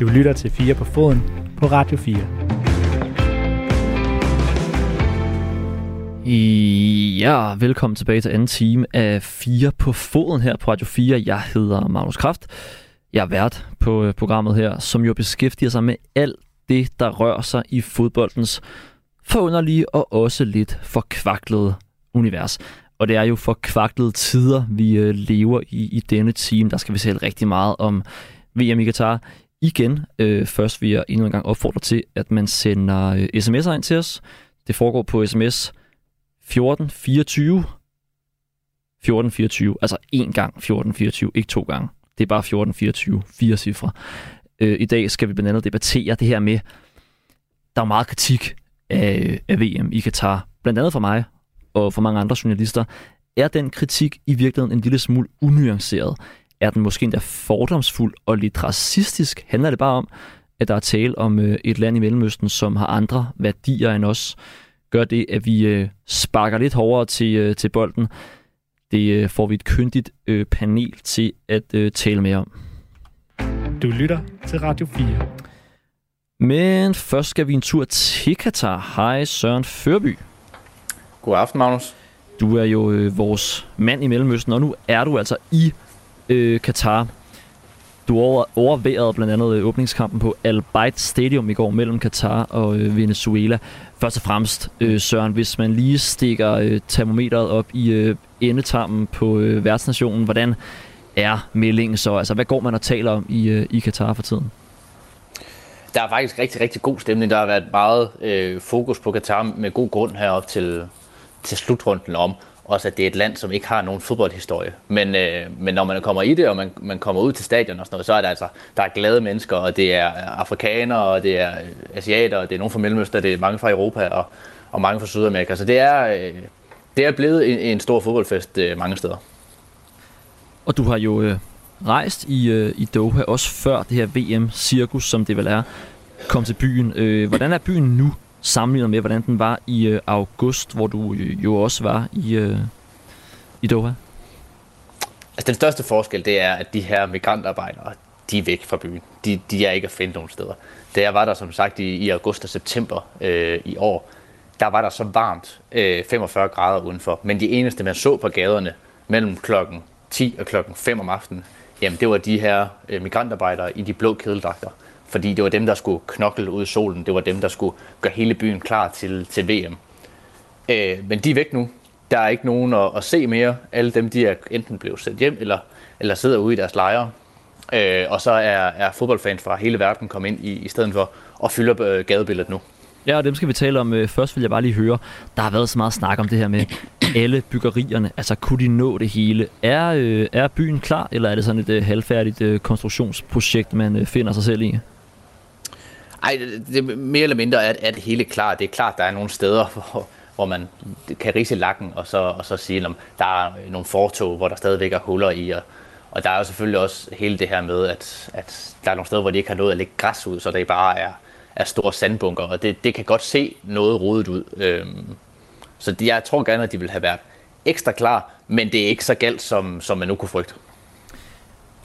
Du lytter til 4 på foden på Radio 4. Ja, velkommen tilbage til anden time af 4 på foden her på Radio 4. Jeg hedder Magnus Kraft. Jeg er vært på øh, programmet her, som jo beskæftiger sig med alt det, der rører sig i fodboldens forunderlige og også lidt forkvaklede univers. Og det er jo forkvaklede tider, vi øh, lever i i denne time. Der skal vi tale rigtig meget om VM i Qatar. Igen, øh, først vil jeg endnu en gang opfordre til, at man sender øh, sms'er ind til os. Det foregår på sms 1424 1424, altså en gang 1424, ikke to gange. Det er bare 1424, fire cifre. Øh, I dag skal vi blandt andet debattere det her med, der er meget kritik af, af VM i Katar, blandt andet for mig og for mange andre journalister. Er den kritik i virkeligheden en lille smule unuanceret? Er den måske endda fordomsfuld og lidt racistisk? Handler det bare om, at der er tale om øh, et land i Mellemøsten, som har andre værdier end os? Gør det, at vi øh, sparker lidt hårdere til, øh, til bolden? Det øh, får vi et kyndigt øh, panel til at øh, tale mere om. Du lytter til Radio 4. Men først skal vi en tur til Katar. Hej Søren Førby. God aften, Magnus. Du er jo øh, vores mand i Mellemøsten, og nu er du altså i øh, Katar. Du over, overværede blandt andet øh, åbningskampen på Al Bayt Stadium i går mellem Katar og øh, Venezuela. Først og fremmest, øh, Søren, hvis man lige stikker øh, termometeret op i øh, endetarmen på øh, værtsnationen, hvordan er meldingen så? Altså, hvad går man og taler om i, øh, i Katar for tiden? Der er faktisk rigtig, rigtig god stemning. Der har været meget øh, fokus på Katar med god grund herop til, til slutrunden om, også at det er et land, som ikke har nogen fodboldhistorie. Men, øh, men når man kommer i det, og man, man kommer ud til stadion og sådan noget, så er der altså der er glade mennesker, og det er øh, afrikanere, og det er øh, asiater, og det er nogen fra Mellemøsten, det er mange fra Europa, og, og mange fra Sydamerika. Så det er, øh, det er blevet en, en stor fodboldfest øh, mange steder. Og du har jo øh, rejst i, øh, i Doha, også før det her VM-cirkus, som det vel er, kom til byen. Øh, hvordan er byen nu, sammenlignet med, hvordan den var i øh, august, hvor du øh, jo også var i, øh, i Doha? Altså den største forskel, det er, at de her migrantarbejdere, de er væk fra byen. De, de er ikke at finde nogen steder. Da jeg var der, som sagt, i, i august og september øh, i år, der var der så varmt, øh, 45 grader udenfor. Men de eneste, man så på gaderne mellem klokken 10 og klokken 5 om aftenen, jamen det var de her øh, migrantarbejdere i de blå kedeldragter. Fordi det var dem, der skulle knokle ud i solen. Det var dem, der skulle gøre hele byen klar til, til VM. Øh, men de er væk nu. Der er ikke nogen at, at se mere. Alle dem, de er enten blevet sendt hjem, eller, eller sidder ude i deres lejre. Øh, og så er, er fodboldfans fra hele verden kommet ind i, i stedet for og fylder øh, gadebilledet nu. Ja, og dem skal vi tale om. Øh, først vil jeg bare lige høre, der har været så meget snak om det her med alle byggerierne. Altså, kunne de nå det hele? Er, øh, er byen klar, eller er det sådan et øh, halvfærdigt øh, konstruktionsprojekt, man øh, finder sig selv i? Nej, det, det, mere eller mindre er, er det hele klar. Det er klart, der er nogle steder, hvor, hvor man kan rise lakken, og så, og så sige, at der er nogle fortog, hvor der stadigvæk er huller i, og, og der er jo selvfølgelig også hele det her med, at, at der er nogle steder, hvor de ikke har nået at lægge græs ud, så det bare er, er store sandbunker, og det, det kan godt se noget rodet ud. Øhm, så jeg tror gerne, at de vil have været ekstra klar, men det er ikke så galt, som, som man nu kunne frygte.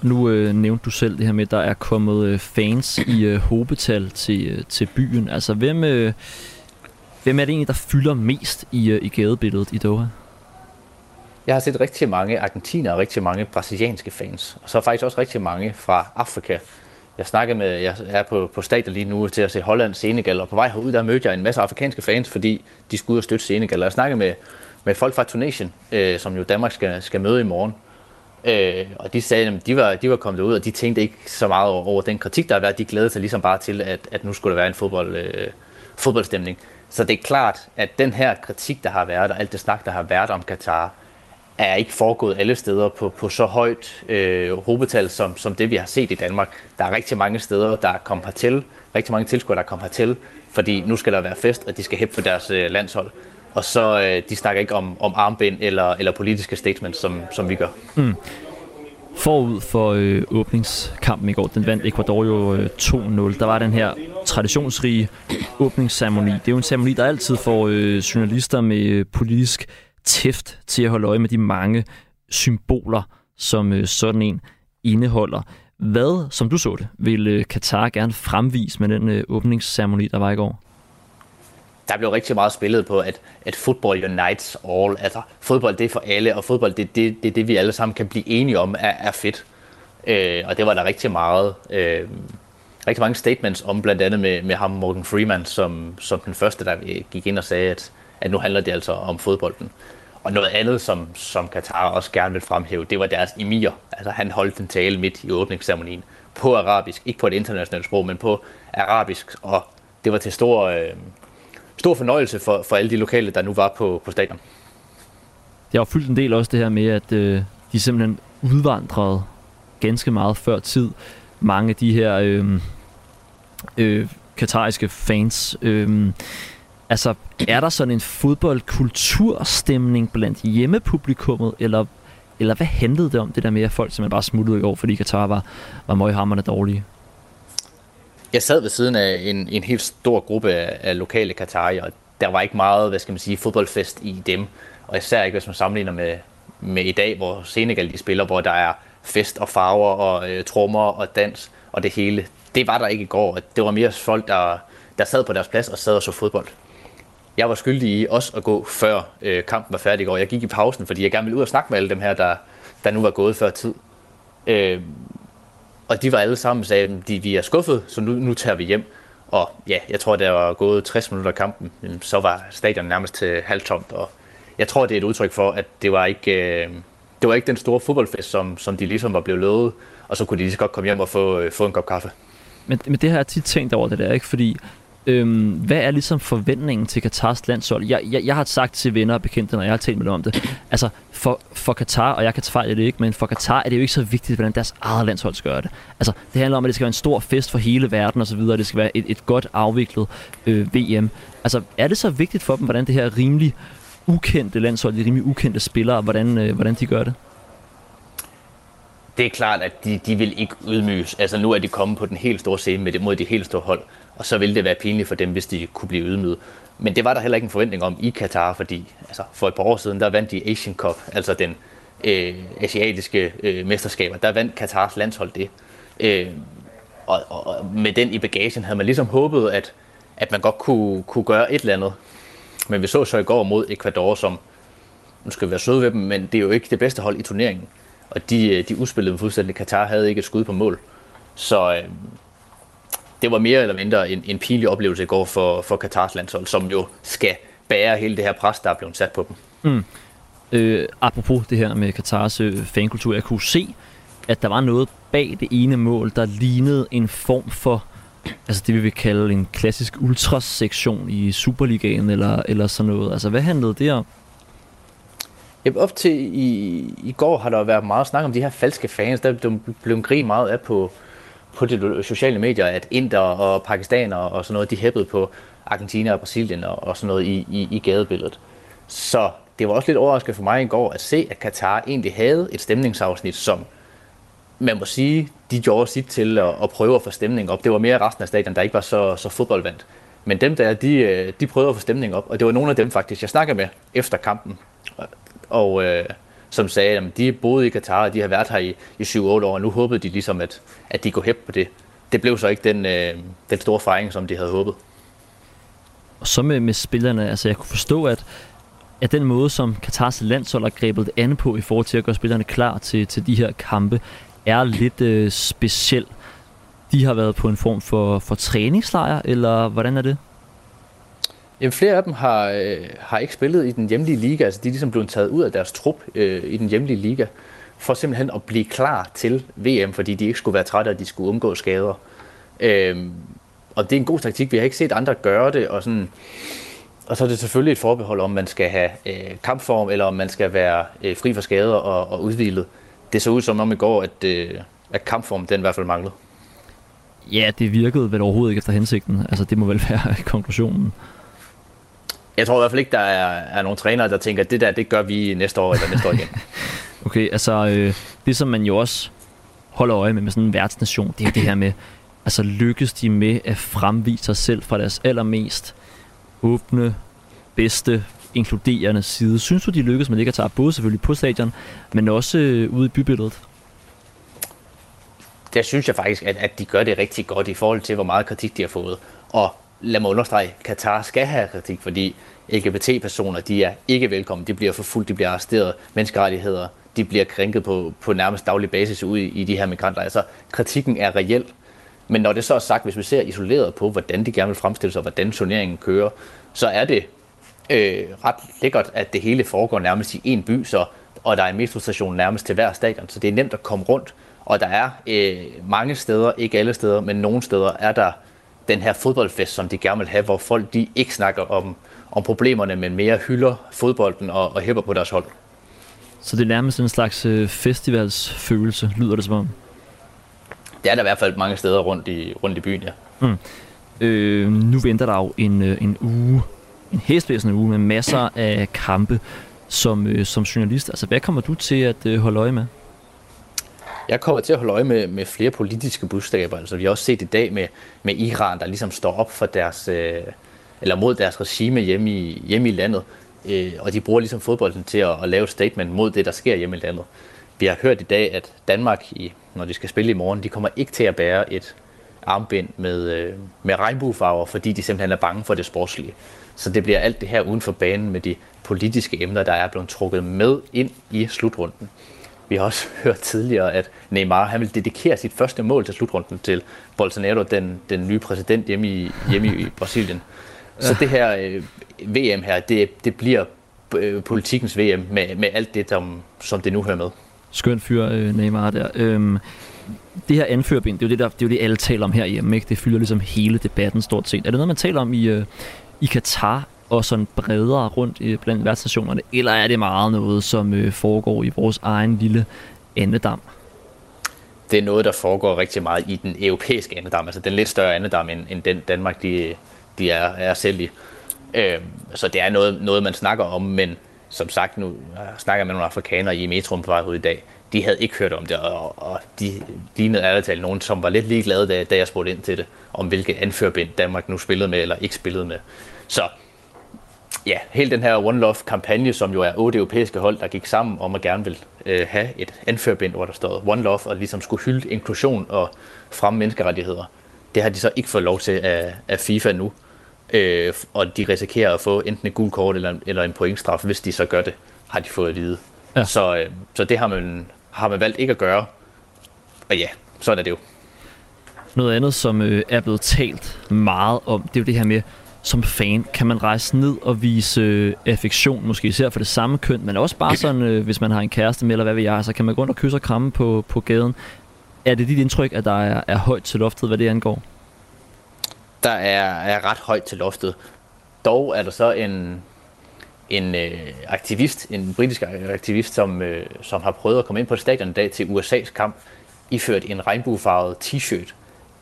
Nu øh, nævnte du selv det her med, at der er kommet øh, fans i øh, hobetal til, øh, til byen. Altså, hvem, øh, hvem er det egentlig, der fylder mest i, øh, i gadebilledet i Doha? Jeg har set rigtig mange argentiner og rigtig mange brasilianske fans. Og så faktisk også rigtig mange fra Afrika. Jeg snakkede med, jeg er på, på stadion lige nu til at se Holland, Senegal, og på vej herud, der mødte jeg en masse afrikanske fans, fordi de skulle ud og støtte Senegal. Og jeg snakker med, med folk fra Tunesien, øh, som jo Danmark skal, skal møde i morgen. Øh, Øh, og de sagde, at de var, de var kommet ud, og de tænkte ikke så meget over, over den kritik, der har været. De glædede sig ligesom bare til, at, at nu skulle der være en fodbold, øh, fodboldstemning. Så det er klart, at den her kritik, der har været, og alt det snak, der har været om Katar, er ikke foregået alle steder på, på så højt øh, hovedtal, som, som det vi har set i Danmark. Der er rigtig mange steder, der er kommet hertil, rigtig mange tilskuere, der er kommet hertil, fordi nu skal der være fest, og de skal hæppe for deres øh, landshold. Og så øh, de snakker ikke om, om armbind eller, eller politiske statements, som, som vi gør. Mm. Forud for øh, åbningskampen i går, den vandt Ecuador jo øh, 2-0. Der var den her traditionsrige åbningsceremoni. Det er jo en ceremoni, der altid får øh, journalister med øh, politisk tæft til at holde øje med de mange symboler, som øh, sådan en indeholder. Hvad, som du så det, ville øh, Katar gerne fremvise med den øh, åbningsceremoni, der var i går? Der blev rigtig meget spillet på, at, at football unites all. Altså, fodbold det er for alle, og fodbold det er det, det, det, vi alle sammen kan blive enige om, er, er fedt. Øh, og det var der rigtig meget, øh, rigtig mange statements om, blandt andet med, med ham Morgan Freeman, som, som den første, der gik ind og sagde, at, at nu handler det altså om fodbolden. Og noget andet, som, som Katar også gerne vil fremhæve, det var deres emir. Altså han holdt en tale midt i åbningsceremonien på arabisk, ikke på et internationalt sprog, men på arabisk, og det var til stor, øh, stor fornøjelse for, for alle de lokale, der nu var på, på stadion. Det har fyldt en del også det her med, at øh, de simpelthen udvandrede ganske meget før tid. Mange af de her øh, øh, katariske fans. Øh, altså, er der sådan en fodboldkulturstemning blandt hjemmepublikummet, eller, eller hvad handlede det om, det der med, at folk simpelthen bare smuttede i går, fordi Katar var, var møghammerne dårlige? Jeg sad ved siden af en, en helt stor gruppe af, af lokale katarier, og der var ikke meget, hvad skal man sige, fodboldfest i dem. Og især ikke, hvis man sammenligner med, med i dag, hvor Senegal de spiller, hvor der er fest og farver og øh, trommer og dans og det hele. Det var der ikke i går. Det var mere folk, der, der sad på deres plads og sad og så fodbold. Jeg var skyldig i også at gå før øh, kampen var færdig i går. Jeg gik i pausen, fordi jeg gerne ville ud og snakke med alle dem her, der, der nu var gået før tid. Øh, og de var alle sammen sagde, at de, vi er skuffet, så nu, nu tager vi hjem. Og ja, jeg tror, der var gået 60 minutter af kampen, så var stadion nærmest til halvtomt. Og jeg tror, det er et udtryk for, at det var ikke, øh, det var ikke den store fodboldfest, som, som de ligesom var blevet lovet. Og så kunne de lige så godt komme hjem og få, øh, få en kop kaffe. Men, men det har jeg tit tænkt over det der, ikke? Fordi Øhm, hvad er ligesom forventningen til Katars landshold? Jeg, jeg, jeg har sagt til venner og bekendte, når jeg har talt med dem om det, altså for, for Katar, og jeg kan fejle det ikke, men for Katar er det jo ikke så vigtigt, hvordan deres eget landshold skal gøre det. Altså, det handler om, at det skal være en stor fest for hele verden osv., og det skal være et, et godt afviklet øh, VM. Altså, er det så vigtigt for dem, hvordan det her rimelig ukendte landshold, de rimelig ukendte spillere, hvordan, øh, hvordan de gør det? Det er klart, at de, de vil ikke ydmyges. Altså nu er de kommet på den helt store scene med det, mod de helt store hold og så ville det være pinligt for dem, hvis de kunne blive ydmyget. Men det var der heller ikke en forventning om i Katar, fordi altså, for et par år siden, der vandt de Asian Cup, altså den øh, asiatiske øh, mesterskaber. Der vandt Katars landshold det. Øh, og, og med den i bagagen havde man ligesom håbet, at, at man godt kunne, kunne gøre et eller andet. Men vi så så i går mod Ecuador, som, nu skal vi være søde ved dem, men det er jo ikke det bedste hold i turneringen. Og de, øh, de uspillede fuldstændig. Katar havde ikke et skud på mål. Så, øh, det var mere eller mindre en, en pinlig oplevelse i går for, for Katars landshold, som jo skal bære hele det her pres, der er blevet sat på dem. Mm. Øh, apropos det her med Katars øh, fankultur, jeg kunne se, at der var noget bag det ene mål, der lignede en form for, altså det vi vil kalde en klassisk ultrasektion i Superligaen eller, eller sådan noget. Altså hvad handlede det om? Jamen, op til i, i går har der været meget snak om de her falske fans. Der blev en grin meget af på, på de sociale medier, at inder og pakistanere og sådan noget, de hæppede på Argentina og Brasilien og, og sådan noget i, i, i gadebilledet. Så det var også lidt overraskende for mig i går at se, at Katar egentlig havde et stemningsafsnit, som man må sige, de gjorde sit til at, at prøve at få stemning op. Det var mere resten af stadion, der ikke var så, så fodboldvandt. Men dem der, de, øh, de prøvede at få stemning op, og det var nogle af dem faktisk, jeg snakkede med efter kampen. Og øh, som sagde, at de boede i Katar, og de har været her i, i 7-8 år, og nu håbede de ligesom, at, at de går hæb på det. Det blev så ikke den, øh, den store fejring, som de havde håbet. Og så med, med spillerne, altså jeg kunne forstå, at, at den måde, som Katars landshold har grebet det andet på i forhold til at gøre spillerne klar til, til de her kampe, er lidt øh, speciel. De har været på en form for, for træningslejr, eller hvordan er det? Jamen, flere af dem har, øh, har ikke spillet i den hjemlige liga, altså de er ligesom blevet taget ud af deres trup øh, i den hjemlige liga, for simpelthen at blive klar til VM, fordi de ikke skulle være trætte, og de skulle undgå skader. Øh, og det er en god taktik, vi har ikke set andre gøre det, og sådan, og så er det selvfølgelig et forbehold, om man skal have øh, kampform, eller om man skal være øh, fri for skader og, og udvilet. Det så ud som om i går, at, øh, at kampform den i hvert fald manglede. Ja, det virkede vel overhovedet ikke efter hensigten. Altså, det må vel være konklusionen. Jeg tror i hvert fald ikke, der er, er nogen trænere, der tænker, at det der, det gør vi næste år eller næste år igen. okay, altså øh, det som man jo også holder øje med med sådan en værtsnation, det er det her med, altså lykkes de med at fremvise sig selv fra deres allermest åbne, bedste, inkluderende side. Synes du, de lykkes med det at tage både selvfølgelig på stadion, men også øh, ude i bybilledet? der synes jeg faktisk, at, at de gør det rigtig godt i forhold til, hvor meget kritik de har fået. Og lad mig understrege, Katar skal have kritik, fordi LGBT-personer, de er ikke velkomne. De bliver forfulgt, de bliver arresteret. Menneskerettigheder, de bliver krænket på, på nærmest daglig basis ude i, i de her migrantlejre. Så kritikken er reel. Men når det så er sagt, hvis vi ser isoleret på, hvordan de gerne vil fremstille sig, og hvordan turneringen kører, så er det øh, ret lækkert, at det hele foregår nærmest i en by, så, og der er en metrostation nærmest til hver stadion, så det er nemt at komme rundt. Og der er øh, mange steder, ikke alle steder, men nogle steder, er der den her fodboldfest, som de gerne vil have, hvor folk de ikke snakker om, om problemerne, men mere hylder fodbolden og, og hæpper på deres hold. Så det er nærmest en slags øh, festivalsfølelse, lyder det som om? Det er der i hvert fald mange steder rundt i, rundt i byen, ja. Mm. Øh, nu venter der jo en, øh, en uge, en hæsblæsende uge med masser af kampe som, øh, som journalist. Altså, hvad kommer du til at øh, holde øje med? Jeg kommer til at holde øje med, med flere politiske budskaber. Altså, vi har også set i dag med, med Iran, der ligesom står op for deres, øh, eller mod deres regime hjemme i, hjemme i landet. Øh, og de bruger ligesom fodbolden til at, at lave et statement mod det, der sker hjemme i landet. Vi har hørt i dag, at Danmark, i, når de skal spille i morgen, de kommer ikke til at bære et armbind med, øh, med regnbuefarver, fordi de simpelthen er bange for det sportslige. Så det bliver alt det her uden for banen med de politiske emner, der er blevet trukket med ind i slutrunden. Vi har også hørt tidligere, at Neymar han vil dedikere sit første mål til slutrunden til Bolsonaro, den, den nye præsident hjemme i, hjemme i Brasilien. Så det her øh, VM her, det, det bliver øh, politikens VM med, med alt det, som, som det nu hører med. Skøn fyr, øh, Neymar der. Øhm, det her anførbind, det er jo det, der, det er jo det, alle taler om herhjemme. Ikke? Det fylder ligesom hele debatten stort set. Er det noget, man taler om i, øh, i Katar og sådan bredere rundt i, blandt værtsstationerne, eller er det meget noget, som øh, foregår i vores egen lille andedam? Det er noget, der foregår rigtig meget i den europæiske andedam, altså den lidt større andedam, end, end den Danmark de, de er, er selv i. Øh, så det er noget, noget, man snakker om, men som sagt, nu jeg snakker med nogle afrikanere i metroen på vej ud i dag, de havde ikke hørt om det, og, og de lignede ærligt talt nogen, som var lidt ligeglade, da, da jeg spurgte ind til det, om hvilke anførbind Danmark nu spillede med eller ikke spillede med. Så ja, hele den her One Love-kampagne, som jo er otte europæiske hold, der gik sammen om at gerne vil øh, have et anførbind, hvor der står One Love, og ligesom skulle hylde inklusion og fremme menneskerettigheder. Det har de så ikke fået lov til af, af FIFA nu. Øh, og de risikerer at få enten et gult kort eller, eller en pointstraf, hvis de så gør det, har de fået at vide. Ja. Så, øh, så det har man, har man valgt ikke at gøre. Og ja, sådan er det jo. Noget andet, som øh, er blevet talt meget om, det er jo det her med, som fan, kan man rejse ned og vise øh, affektion, måske især for det samme køn, men også bare sådan, øh, hvis man har en kæreste med, eller hvad ved jeg, så kan man gå rundt og kysse og kramme på, på gaden. Er det dit indtryk, at der er, er højt til loftet, hvad det angår? Der er, er ret højt til loftet. Dog er der så en, en øh, aktivist, en britisk aktivist, som, øh, som har prøvet at komme ind på et stadion i dag til USA's kamp, iført en regnbuefarvet t-shirt.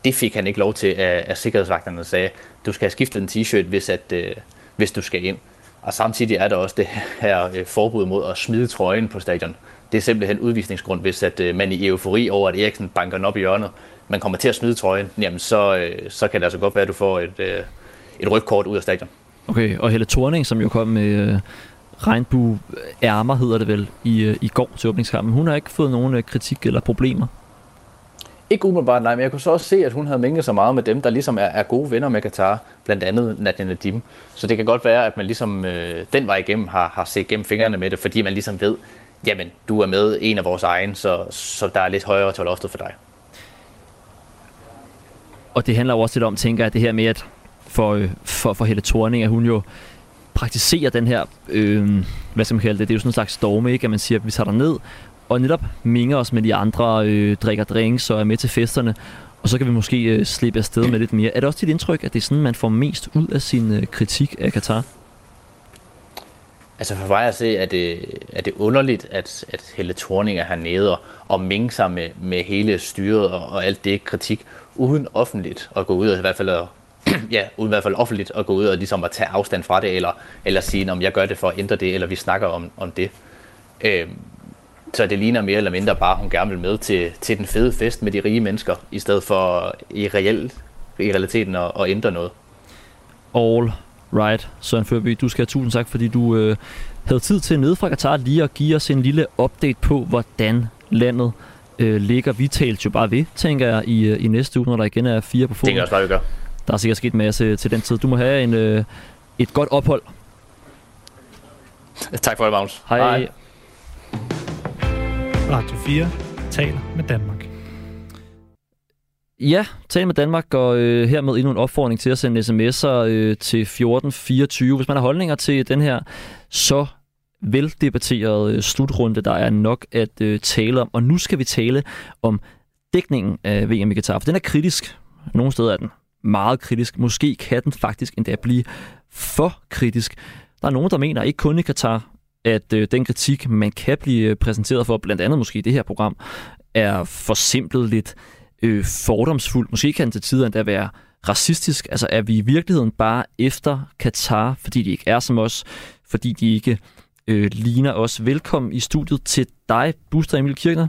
Det fik han ikke lov til af, af sikkerhedsvagterne, sagde, du skal have skiftet en t-shirt, hvis, at, øh, hvis du skal ind. Og samtidig er der også det her øh, forbud mod at smide trøjen på stadion. Det er simpelthen udvisningsgrund, hvis at, øh, man i eufori over, at Eriksen banker den op i hjørnet, man kommer til at smide trøjen, jamen så, øh, så kan det altså godt være, at du får et, øh, et rødt ud af stadion. Okay, og Helle Thorning, som jo kom med øh, regnbue ærmer, hedder det vel, i, øh, i går til åbningskampen, hun har ikke fået nogen øh, kritik eller problemer. Ikke umiddelbart, nej, men jeg kunne så også se, at hun havde mænget så meget med dem, der ligesom er, er gode venner med Katar, blandt andet Nadia Nadim. Så det kan godt være, at man ligesom øh, den vej igennem har, har set gennem fingrene med det, fordi man ligesom ved, jamen, du er med en af vores egen, så, så der er lidt højere til loftet for dig. Og det handler jo også lidt om, tænker jeg, det her med, at for, øh, for, for Helle Thorning, at hun jo praktiserer den her, øh, hvad skal man kalde det, det er jo sådan en slags storme, ikke? at man siger, at vi tager ned og netop minger os med de andre, øh, drikker drinks og er med til festerne, og så kan vi måske øh, slippe afsted med lidt mere. Er det også dit indtryk, at det er sådan, man får mest ud af sin øh, kritik af Katar? Altså for mig at se, er det, er det underligt, at, at Helle Thorning er hernede og, og minge sig med, med hele styret og, og alt det kritik, uden offentligt at gå ud og i hvert fald at, ja, uden i hvert fald offentligt at gå ud og ligesom at tage afstand fra det, eller, eller sige, om jeg gør det for at ændre det, eller vi snakker om, om det. Øh, så det ligner mere eller mindre bare, at hun gerne vil med til, til den fede fest med de rige mennesker, i stedet for i, reelt, i realiteten at, at ændre noget. All right, Søren Førby, du skal have tusind tak, fordi du øh, havde tid til nede fra Katar lige at give os en lille update på, hvordan landet øh, ligger. Vi talte jo bare ved, tænker jeg, i, øh, i næste uge, når der igen er fire på Det foden. kan også bare, vi gør. Der er sikkert sket en masse til den tid. Du må have en, øh, et godt ophold. Tak for det, Magnus. Hej. Hej. Radio 4 taler med Danmark. Ja, tal med Danmark, og øh, hermed endnu en opfordring til at sende sms'er øh, til 1424. Hvis man har holdninger til den her så veldebatterede øh, slutrunde, der er nok at øh, tale om. Og nu skal vi tale om dækningen af VM i Qatar, for den er kritisk. Nogle steder er den meget kritisk. Måske kan den faktisk endda blive for kritisk. Der er nogen, der mener, ikke kun i Katar, at øh, den kritik, man kan blive præsenteret for, blandt andet måske i det her program, er forsimplet lidt øh, fordomsfuld. Måske kan den til tider endda være racistisk. Altså er vi i virkeligheden bare efter Katar, fordi de ikke er som os, fordi de ikke øh, ligner os. Velkommen i studiet til dig, Buster Emil Kirchner.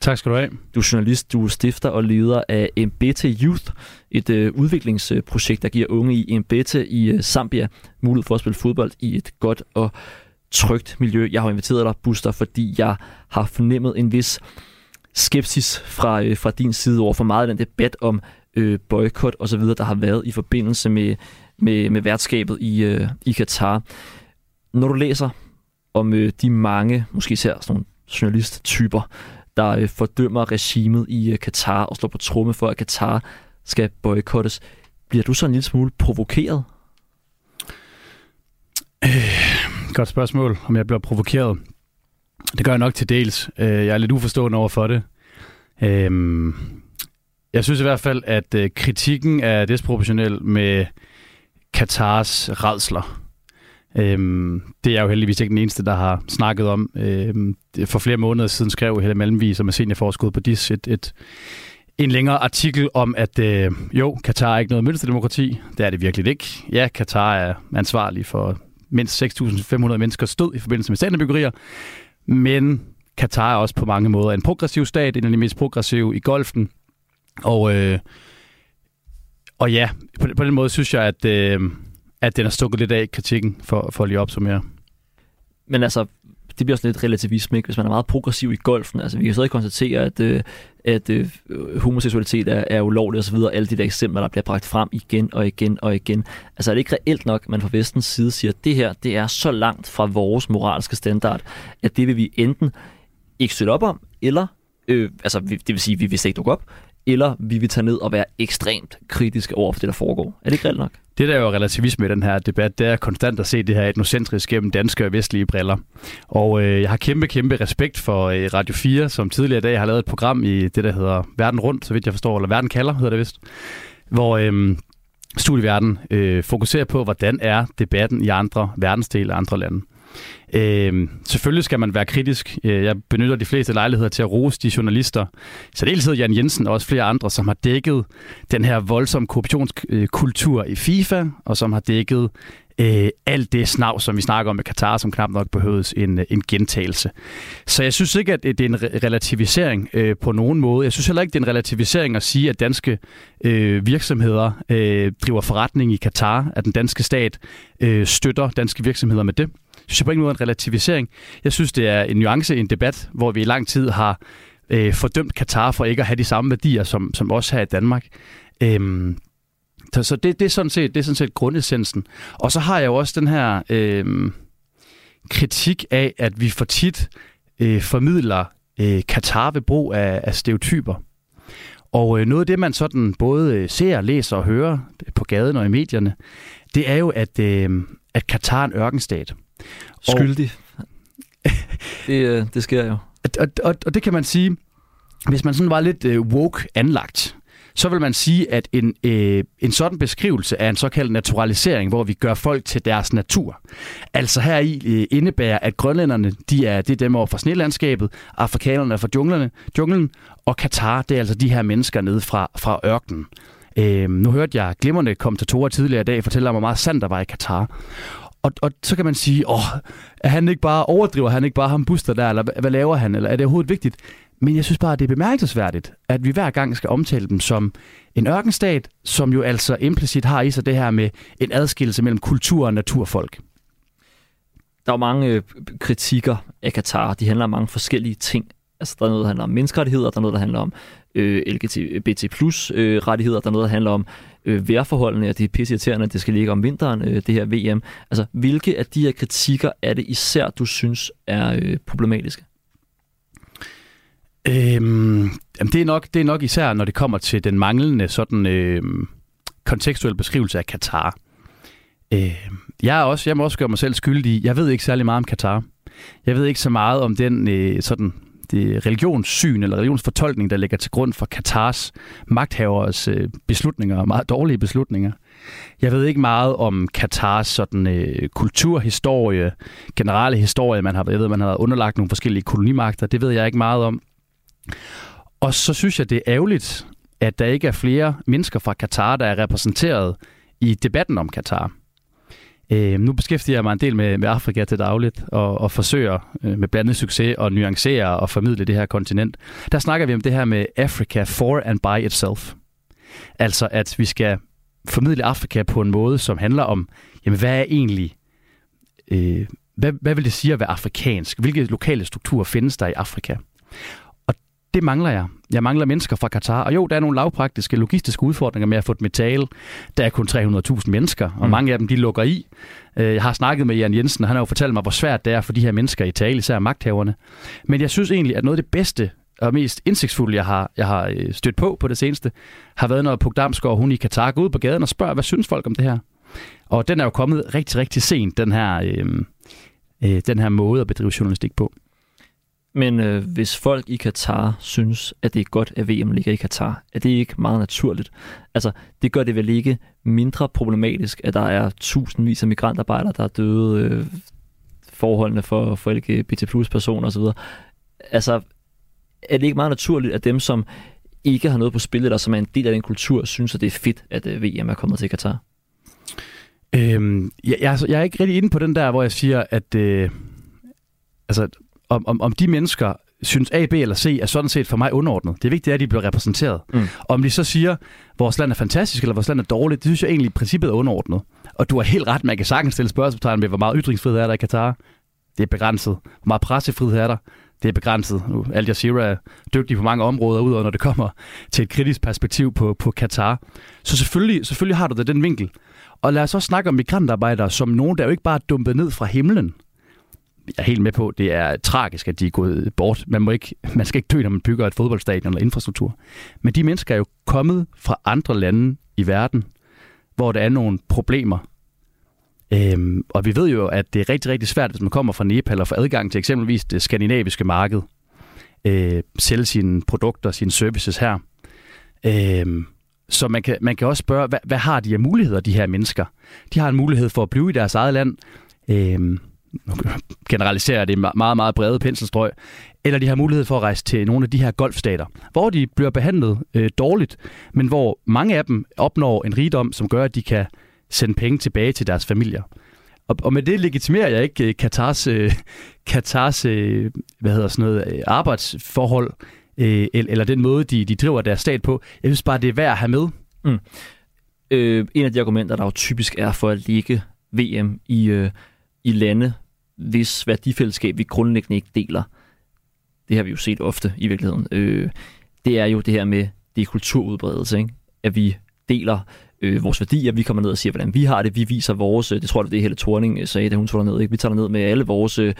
Tak skal du have. Du er journalist, du er stifter og leder af Mbete Youth, et øh, udviklingsprojekt, der giver unge i Mbete i øh, Zambia mulighed for at spille fodbold i et godt og trygt miljø. Jeg har inviteret dig, Buster, fordi jeg har fornemmet en vis skepsis fra, øh, fra din side over for meget af den debat om øh, boykot og så videre, der har været i forbindelse med, med, med værtskabet i, øh, i Katar. Når du læser om øh, de mange, måske især sådan nogle journalisttyper, der øh, fordømmer regimet i øh, Katar og slår på tromme for, at Katar skal boykottes, bliver du så en lille smule provokeret? Øh, Godt spørgsmål, om jeg bliver provokeret. Det gør jeg nok til dels. Øh, jeg er lidt uforstående over for det. Øhm, jeg synes i hvert fald, at øh, kritikken er desproportionel med Katars redsler. Øhm, det er jeg jo heldigvis ikke den eneste, der har snakket om. Øhm, det- For flere måneder siden skrev Helle Malmvig, som er seniorforskud på DIS, et, et, en længere artikel om, at øh, jo, Katar er ikke noget mønsterdemokrati. Det er det virkelig ikke. Ja, Katar er ansvarlig for mindst 6.500 mennesker stod i forbindelse med stadionbyggerier. Men Katar er også på mange måder en progressiv stat, en af de mest progressive i golfen. Og, øh, og ja, på, på den måde synes jeg, at, øh, at den har stukket lidt af kritikken, for, for at lige at opsummere. Men altså, det bliver også lidt relativisme, ikke? hvis man er meget progressiv i golfen. Altså, vi kan stadig konstatere, at, øh, at øh, homoseksualitet er, er ulovligt osv., alle de der eksempler, der bliver bragt frem igen og igen og igen. Altså, er det ikke reelt nok, at man fra vestens side siger, at det her, det er så langt fra vores moralske standard, at det vil vi enten ikke støtte op om, eller, øh, altså, vi- det vil sige, at vi vil slet ikke dukke op, eller vi vil tage ned og være ekstremt kritiske over for det, der foregår. Er det ikke reelt nok? Det, der er jo relativisme i den her debat, det er konstant at se det her etnocentrisk gennem danske og vestlige briller. Og øh, jeg har kæmpe, kæmpe respekt for øh, Radio 4, som tidligere i dag har lavet et program i det, der hedder Verden Rundt, så vidt jeg forstår, eller Verden Kalder, hedder det vist, hvor øh, studieverden øh, fokuserer på, hvordan er debatten i andre verdensdele og andre lande. Øh, selvfølgelig skal man være kritisk. Øh, jeg benytter de fleste lejligheder til at rose de journalister, så det Jan Jensen og også flere andre, som har dækket den her voldsomme korruptionskultur i FIFA, og som har dækket øh, alt det snav, som vi snakker om i Katar, som knap nok behøves en, øh, en gentagelse. Så jeg synes ikke, at øh, det er en relativisering øh, på nogen måde. Jeg synes heller ikke, det er en relativisering at sige, at danske øh, virksomheder øh, driver forretning i Katar, at den danske stat øh, støtter danske virksomheder med det. Jeg synes på ingen måde en relativisering. Jeg synes, det er en nuance i en debat, hvor vi i lang tid har øh, fordømt Katar for ikke at have de samme værdier som, som os her i Danmark. Øhm, så så det, det, er sådan set, det er sådan set grundessensen. Og så har jeg jo også den her øh, kritik af, at vi for tit øh, formidler øh, Katar ved brug af, af stereotyper. Og øh, noget af det, man sådan både øh, ser, læser og hører på gaden og i medierne, det er jo, at, øh, at Katar er en ørkenstat. Og- Skyldig. det, øh, det sker jo. Og, og, og det kan man sige, hvis man sådan var lidt øh, woke anlagt, så vil man sige, at en, øh, en sådan beskrivelse er en såkaldt naturalisering, hvor vi gør folk til deres natur. Altså her i øh, indebærer, at grønlænderne, de er, det er dem over fra snelandskabet, afrikanerne er fra junglerne, junglen, og Katar, det er altså de her mennesker nede fra, fra ørkenen. Øh, nu hørte jeg glimrende kommentatorer tidligere i dag fortælle om, hvor meget sand der var i Katar. Og, og så kan man sige, åh, er han ikke bare overdriver, han ikke bare ham buster der, eller hvad, laver han, eller er det overhovedet vigtigt? Men jeg synes bare, at det er bemærkelsesværdigt, at vi hver gang skal omtale dem som en ørkenstat, som jo altså implicit har i sig det her med en adskillelse mellem kultur og naturfolk. Der er jo mange øh, kritikker af Katar. De handler om mange forskellige ting. Altså, der er noget, der handler om menneskerettigheder, der er noget, der handler om øh, LGBT plus øh, rettigheder, der er noget, der handler om øh, vejrforholdene, og det er pisseirriterende, at det skal ligge om vinteren, øh, det her VM. Altså, hvilke af de her kritikker er det især, du synes er øh, problematiske? Øhm, jamen det, er nok, det er nok især, når det kommer til den manglende sådan øh, kontekstuelle beskrivelse af Katar. Øh, jeg, er også, jeg må også gøre mig selv skyldig Jeg ved ikke særlig meget om Katar. Jeg ved ikke så meget om den øh, sådan det religionssyn eller religionsfortolkning, der ligger til grund for Katars magthaveres øh, beslutninger, meget dårlige beslutninger. Jeg ved ikke meget om Katars sådan, øh, kulturhistorie, generelle historie. Man har, jeg ved, man har underlagt nogle forskellige kolonimagter. Det ved jeg ikke meget om. Og så synes jeg, det er ærgerligt, at der ikke er flere mennesker fra Katar, der er repræsenteret i debatten om Katar. Øh, nu beskæftiger jeg mig en del med, med Afrika til dagligt, og, og forsøger øh, med blandet succes at nuancere og formidle det her kontinent. Der snakker vi om det her med Africa for and by itself. Altså at vi skal formidle Afrika på en måde, som handler om, jamen hvad er egentlig, øh, hvad, hvad vil det sige at være afrikansk? Hvilke lokale strukturer findes der i Afrika? Det mangler jeg. Jeg mangler mennesker fra Katar. Og jo, der er nogle lavpraktiske, logistiske udfordringer med at få et metal. Der er kun 300.000 mennesker, og mm. mange af dem, de lukker i. Øh, jeg har snakket med Jan Jensen, og han har jo fortalt mig, hvor svært det er for de her mennesker i tale, især magthaverne. Men jeg synes egentlig, at noget af det bedste og mest indsigtsfulde, jeg har, jeg har øh, stødt på på det seneste, har været, når Puk Damsgaard, hun i Katar, går ud på gaden og spørger, hvad synes folk om det her? Og den er jo kommet rigtig, rigtig sent, den her, øh, øh, den her måde at bedrive journalistik på. Men øh, hvis folk i Katar synes, at det er godt, at VM ligger i Katar, er det ikke meget naturligt? Altså, det gør det vel ikke mindre problematisk, at der er tusindvis af migrantarbejdere, der er døde, øh, forholdene for, for LGBT plus personer osv. Altså, er det ikke meget naturligt, at dem, som ikke har noget på spil, eller som er en del af den kultur, synes, at det er fedt, at øh, VM er kommet til Katar? Øhm, jeg, jeg, altså, jeg er ikke rigtig inde på den der, hvor jeg siger, at øh, altså, om, om, om de mennesker synes A, B eller C er sådan set for mig underordnet. Det vigtige er, at de bliver repræsenteret. Mm. Om de så siger, at vores land er fantastisk, eller vores land er dårligt, det synes jeg egentlig i princippet er underordnet. Og du har helt ret, man kan sagtens stille spørgsmålstegn ved, hvor meget ytringsfrihed er der i Katar. Det er begrænset. Hvor meget pressefrihed er der? Det er begrænset. Nu, Al Jazeera er dygtig på mange områder, udover når det kommer til et kritisk perspektiv på, på Katar. Så selvfølgelig, selvfølgelig har du da den vinkel. Og lad os også snakke om migrantarbejdere som nogen, der jo ikke bare er dumpet ned fra himlen jeg er helt med på, det er tragisk, at de er gået bort. Man, må ikke, man skal ikke dø, når man bygger et fodboldstadion eller infrastruktur. Men de mennesker er jo kommet fra andre lande i verden, hvor der er nogle problemer. Øhm, og vi ved jo, at det er rigtig, rigtig svært, hvis man kommer fra Nepal og får adgang til eksempelvis det skandinaviske marked. Øh, sælge sine produkter, sine services her. Øh, så man kan, man kan også spørge, hvad, hvad har de af muligheder, de her mennesker? De har en mulighed for at blive i deres eget land. Øh, nu generaliserer det meget, meget brede penselstrøg, eller de har mulighed for at rejse til nogle af de her golfstater, hvor de bliver behandlet øh, dårligt, men hvor mange af dem opnår en rigdom, som gør, at de kan sende penge tilbage til deres familier. Og, og med det legitimerer jeg ikke øh, Katars, øh, Katars øh, hvad hedder sådan noget, øh, arbejdsforhold, øh, eller den måde, de, de driver deres stat på. Jeg synes bare, det er værd at have med. Mm. Øh, en af de argumenter, der jo typisk er for at ligge VM i, øh, i lande, hvis værdifællesskab vi grundlæggende ikke deler. Det har vi jo set ofte i virkeligheden. Øh, det er jo det her med det er kulturudbredelse, ikke? at vi deler øh, vores værdier, vi kommer ned og siger, hvordan vi har det, vi viser vores, øh, det tror jeg, det er Helle Thorning øh, sagde, da hun tog ned, ikke? vi tager ned med alle vores øh,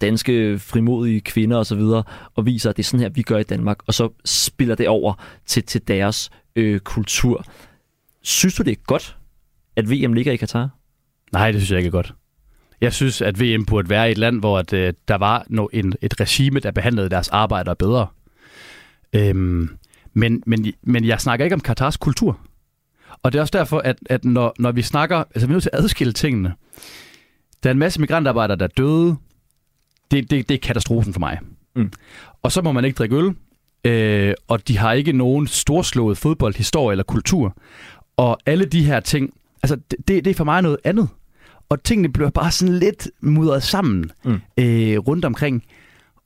danske frimodige kvinder og så videre, og viser, at det er sådan her, vi gør i Danmark, og så spiller det over til, til deres øh, kultur. Synes du, det er godt, at VM ligger i Katar? Nej, det synes jeg ikke er godt. Jeg synes, at VM burde være et land, hvor at, øh, der var no, en, et regime, der behandlede deres arbejdere bedre. Øhm, men, men, men jeg snakker ikke om Katars kultur. Og det er også derfor, at, at når, når vi snakker... Altså, vi er nødt til at adskille tingene. Der er en masse migrantarbejdere, der er døde. Det, det, det er katastrofen for mig. Mm. Og så må man ikke drikke øl. Øh, og de har ikke nogen storslået fodboldhistorie eller kultur. Og alle de her ting... Altså, det, det er for mig noget andet og tingene bliver bare sådan lidt mudret sammen mm. øh, rundt omkring.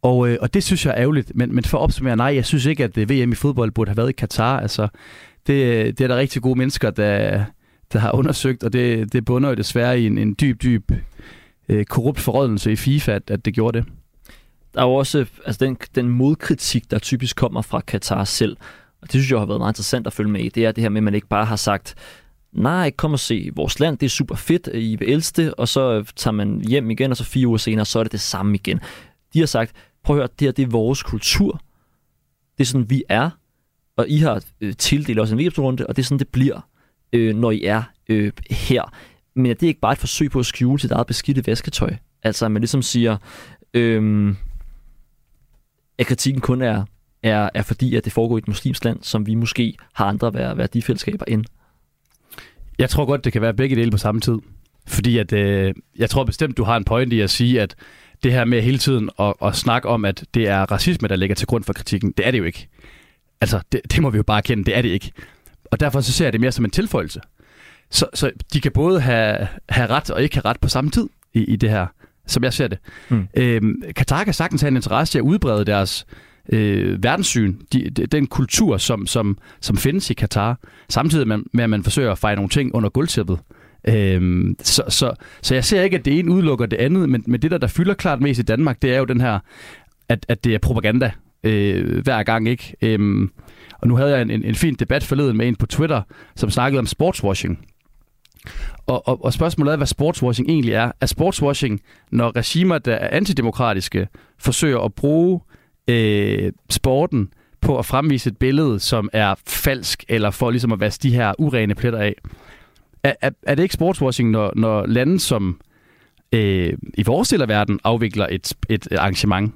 Og, øh, og det synes jeg er ærgerligt. Men, men for at opsummere, nej, jeg synes ikke, at øh, VM i fodbold burde have været i Katar. Altså, det, det er der rigtig gode mennesker, der, der har undersøgt, og det, det bunder jo desværre i en, en dyb, dyb øh, korrupt forrådelse i FIFA, at, at det gjorde det. der er jo også altså den, den modkritik, der typisk kommer fra Katar selv, og det synes jeg har været meget interessant at følge med i, det er det her med, at man ikke bare har sagt, nej, kom og se vores land, det er super fedt, I vil elske det, og så øh, tager man hjem igen, og så fire uger senere, så er det det samme igen. De har sagt, prøv at høre, det her det er vores kultur, det er sådan, vi er, og I har øh, tildelt os en VM-runde, og det er sådan, det bliver, øh, når I er øh, her. Men det er ikke bare et forsøg på at skjule sit eget beskidte vasketøj. Altså, at man ligesom siger, øh, at kritikken kun er, er, er fordi, at det foregår i et muslimsk land, som vi måske har andre værdifællesskaber end. Jeg tror godt, det kan være begge dele på samme tid. Fordi at, øh, jeg tror bestemt, du har en point i at sige, at det her med hele tiden at, at snakke om, at det er racisme, der ligger til grund for kritikken, det er det jo ikke. Altså, det, det må vi jo bare kende, det er det ikke. Og derfor så ser jeg det mere som en tilføjelse. Så, så de kan både have, have ret og ikke have ret på samme tid i, i det her, som jeg ser det. Mm. Øhm, Katar kan sagtens have en interesse i at udbrede deres øh, verdenssyn, de, de, den kultur, som, som, som findes i Katar, samtidig med, med, at man forsøger at fejre nogle ting under gulvtæppet. Øhm, så, så, så jeg ser ikke, at det ene udelukker det andet, men, men det, der, der fylder klart mest i Danmark, det er jo den her, at, at det er propaganda øh, hver gang, ikke? Øhm, og nu havde jeg en, en, en fin debat forleden med en på Twitter, som snakkede om sportswashing. Og, og, og spørgsmålet er, hvad sportswashing egentlig er. Er sportswashing, når regimer, der er antidemokratiske, forsøger at bruge øh, sporten på at fremvise et billede, som er falsk, eller for ligesom at vaske de her urene pletter af? Er, er, er det ikke sportswashing, når, når lande som øh, i vores del af verden afvikler et, et arrangement?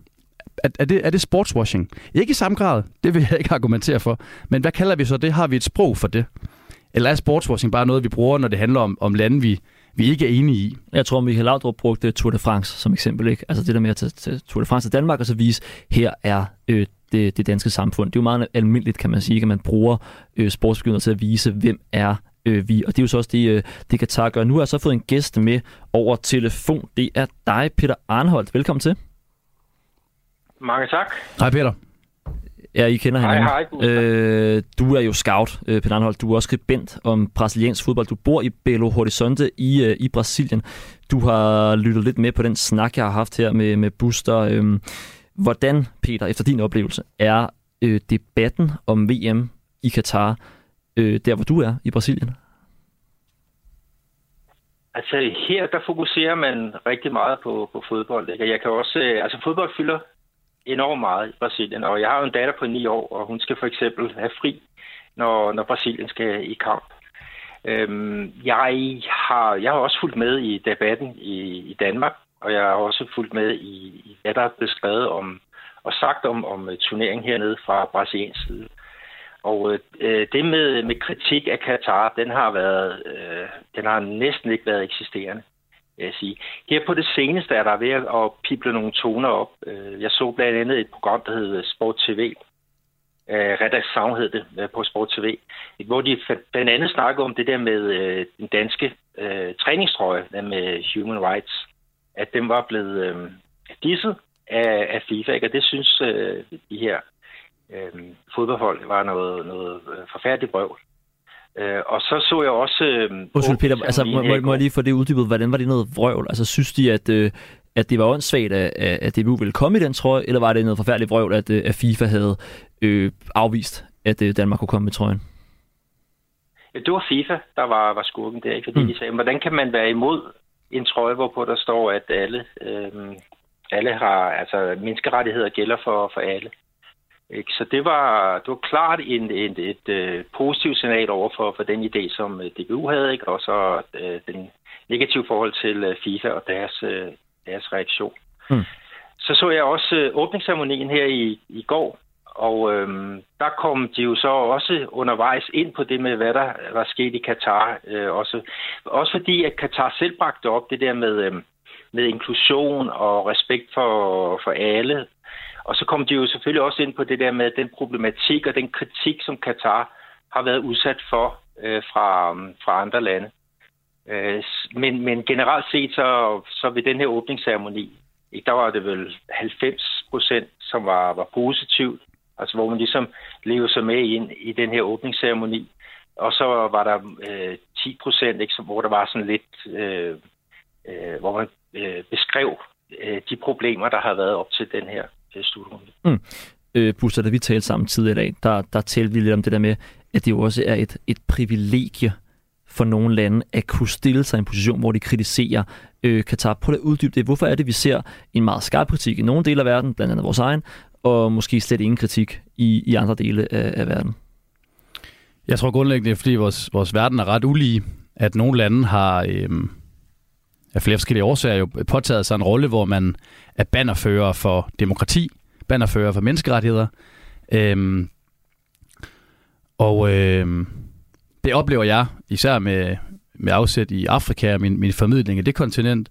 Er, er, det, er det sportswashing? Ikke i samme grad, det vil jeg ikke argumentere for. Men hvad kalder vi så det? Har vi et sprog for det? Eller er sportswashing bare noget, vi bruger, når det handler om, om lande, vi, vi ikke er enige i? Jeg tror, Michael Laudrup brugte Tour de France som eksempel. Ikke? Altså det der med at tage Tour de France til Danmark og så vise, her er øh, det, det danske samfund. Det er jo meget almindeligt, kan man sige, at man bruger øh, sportsbegynder til at vise, hvem er øh, vi. Og det er jo så også det, øh, det Katar gør. Nu har jeg så fået en gæst med over telefon. Det er dig, Peter Arnholdt. Velkommen til. Mange tak. Hej Peter. Ja, I kender hinanden. Hej, hej. Øh, du er jo scout, øh, Peter Arnholdt. Du er også skribent om brasiliansk fodbold. Du bor i Belo Horizonte i, øh, i Brasilien. Du har lyttet lidt med på den snak, jeg har haft her med, med Buster. Øh, hvordan, Peter, efter din oplevelse, er øh, debatten om VM i Katar øh, der, hvor du er i Brasilien? Altså her, der fokuserer man rigtig meget på, på fodbold. Ikke? Jeg kan også, øh, altså fodbold fylder enormt meget i Brasilien, og jeg har jo en datter på 9 år, og hun skal for eksempel have fri, når, når Brasilien skal i kamp. Øhm, jeg, har, jeg har også fulgt med i debatten i, i Danmark, og jeg har også fulgt med i, i hvad der er beskrevet om og sagt om, om øh, turneringen hernede fra brasiliens side. Og øh, det med, med kritik af Katar, den har været, øh, den har næsten ikke været eksisterende, vil jeg sige. Her på det seneste er der ved at pible nogle toner op. Øh, jeg så blandt andet et program, der hedder øh, Sport TV. Øh, Redaktion hed det øh, på Sport TV, hvor de blandt andet snakkede om det der med den danske træningstrøje, der med Human Rights, at den var blevet disset af, FIFA, ikke? og det synes de her øh, fodboldhold var noget, noget forfærdeligt brøvl. Øh, og så så jeg også... Øh, Undskyld Peter, altså, må, må, må jeg lige få det uddybet, hvordan var det noget vrøvl? Altså synes de, at, øh, at det var åndssvagt, at, at DBU ville komme i den trøje, eller var det noget forfærdeligt vrøvl, at, øh, at FIFA havde øh, afvist, at øh, Danmark kunne komme med trøjen? Ja, det var FIFA, der var, var skurken der, ikke? fordi mm. de sagde, hvordan kan man være imod en trøje, hvorpå der står, at alle, øh, alle har, altså menneskerettigheder gælder for, for alle. Ikke? Så det var, det var klart en, en, et, et positivt signal over for, for den idé, som øh, DBU havde, ikke? og så øh, den negative forhold til øh, FIFA og deres, øh, deres reaktion. Mm. Så så jeg også øh, åbningsceremonien her i, i går, og øhm, der kom de jo så også undervejs ind på det med, hvad der var sket i Katar. Øh, også, også fordi, at Katar selv bragte op det der med, øh, med inklusion og respekt for, for alle. Og så kom de jo selvfølgelig også ind på det der med den problematik og den kritik, som Katar har været udsat for øh, fra, um, fra andre lande. Øh, men, men generelt set, så, så ved den her åbningsceremoni, der var det vel 90 procent, som var, var positivt. Altså hvor man ligesom levede sig med ind i den her åbningsceremoni. Og så var der øh, 10 procent, hvor der var sådan lidt, øh, øh, hvor man øh, beskrev øh, de problemer, der har været op til den her øh, slutrunde. Mm. Øh, Buster, da vi talte sammen tidligere i dag, der, der talte vi lidt om det der med, at det jo også er et, et privilegie for nogle lande at kunne stille sig i en position, hvor de kritiserer øh, Katar. Prøv at uddybe det. Hvorfor er det, vi ser en meget skarp kritik i nogle dele af verden, blandt andet vores egen, og måske slet ingen kritik i, i andre dele af, af verden? Jeg tror grundlæggende, det er, fordi vores, vores verden er ret ulige, at nogle lande har øh, af flere forskellige årsager jo påtaget sig en rolle, hvor man er bannerfører for demokrati, bannerfører for menneskerettigheder. Øhm, og øhm, det oplever jeg, især med, med afsæt i Afrika og min, min formidling af det kontinent,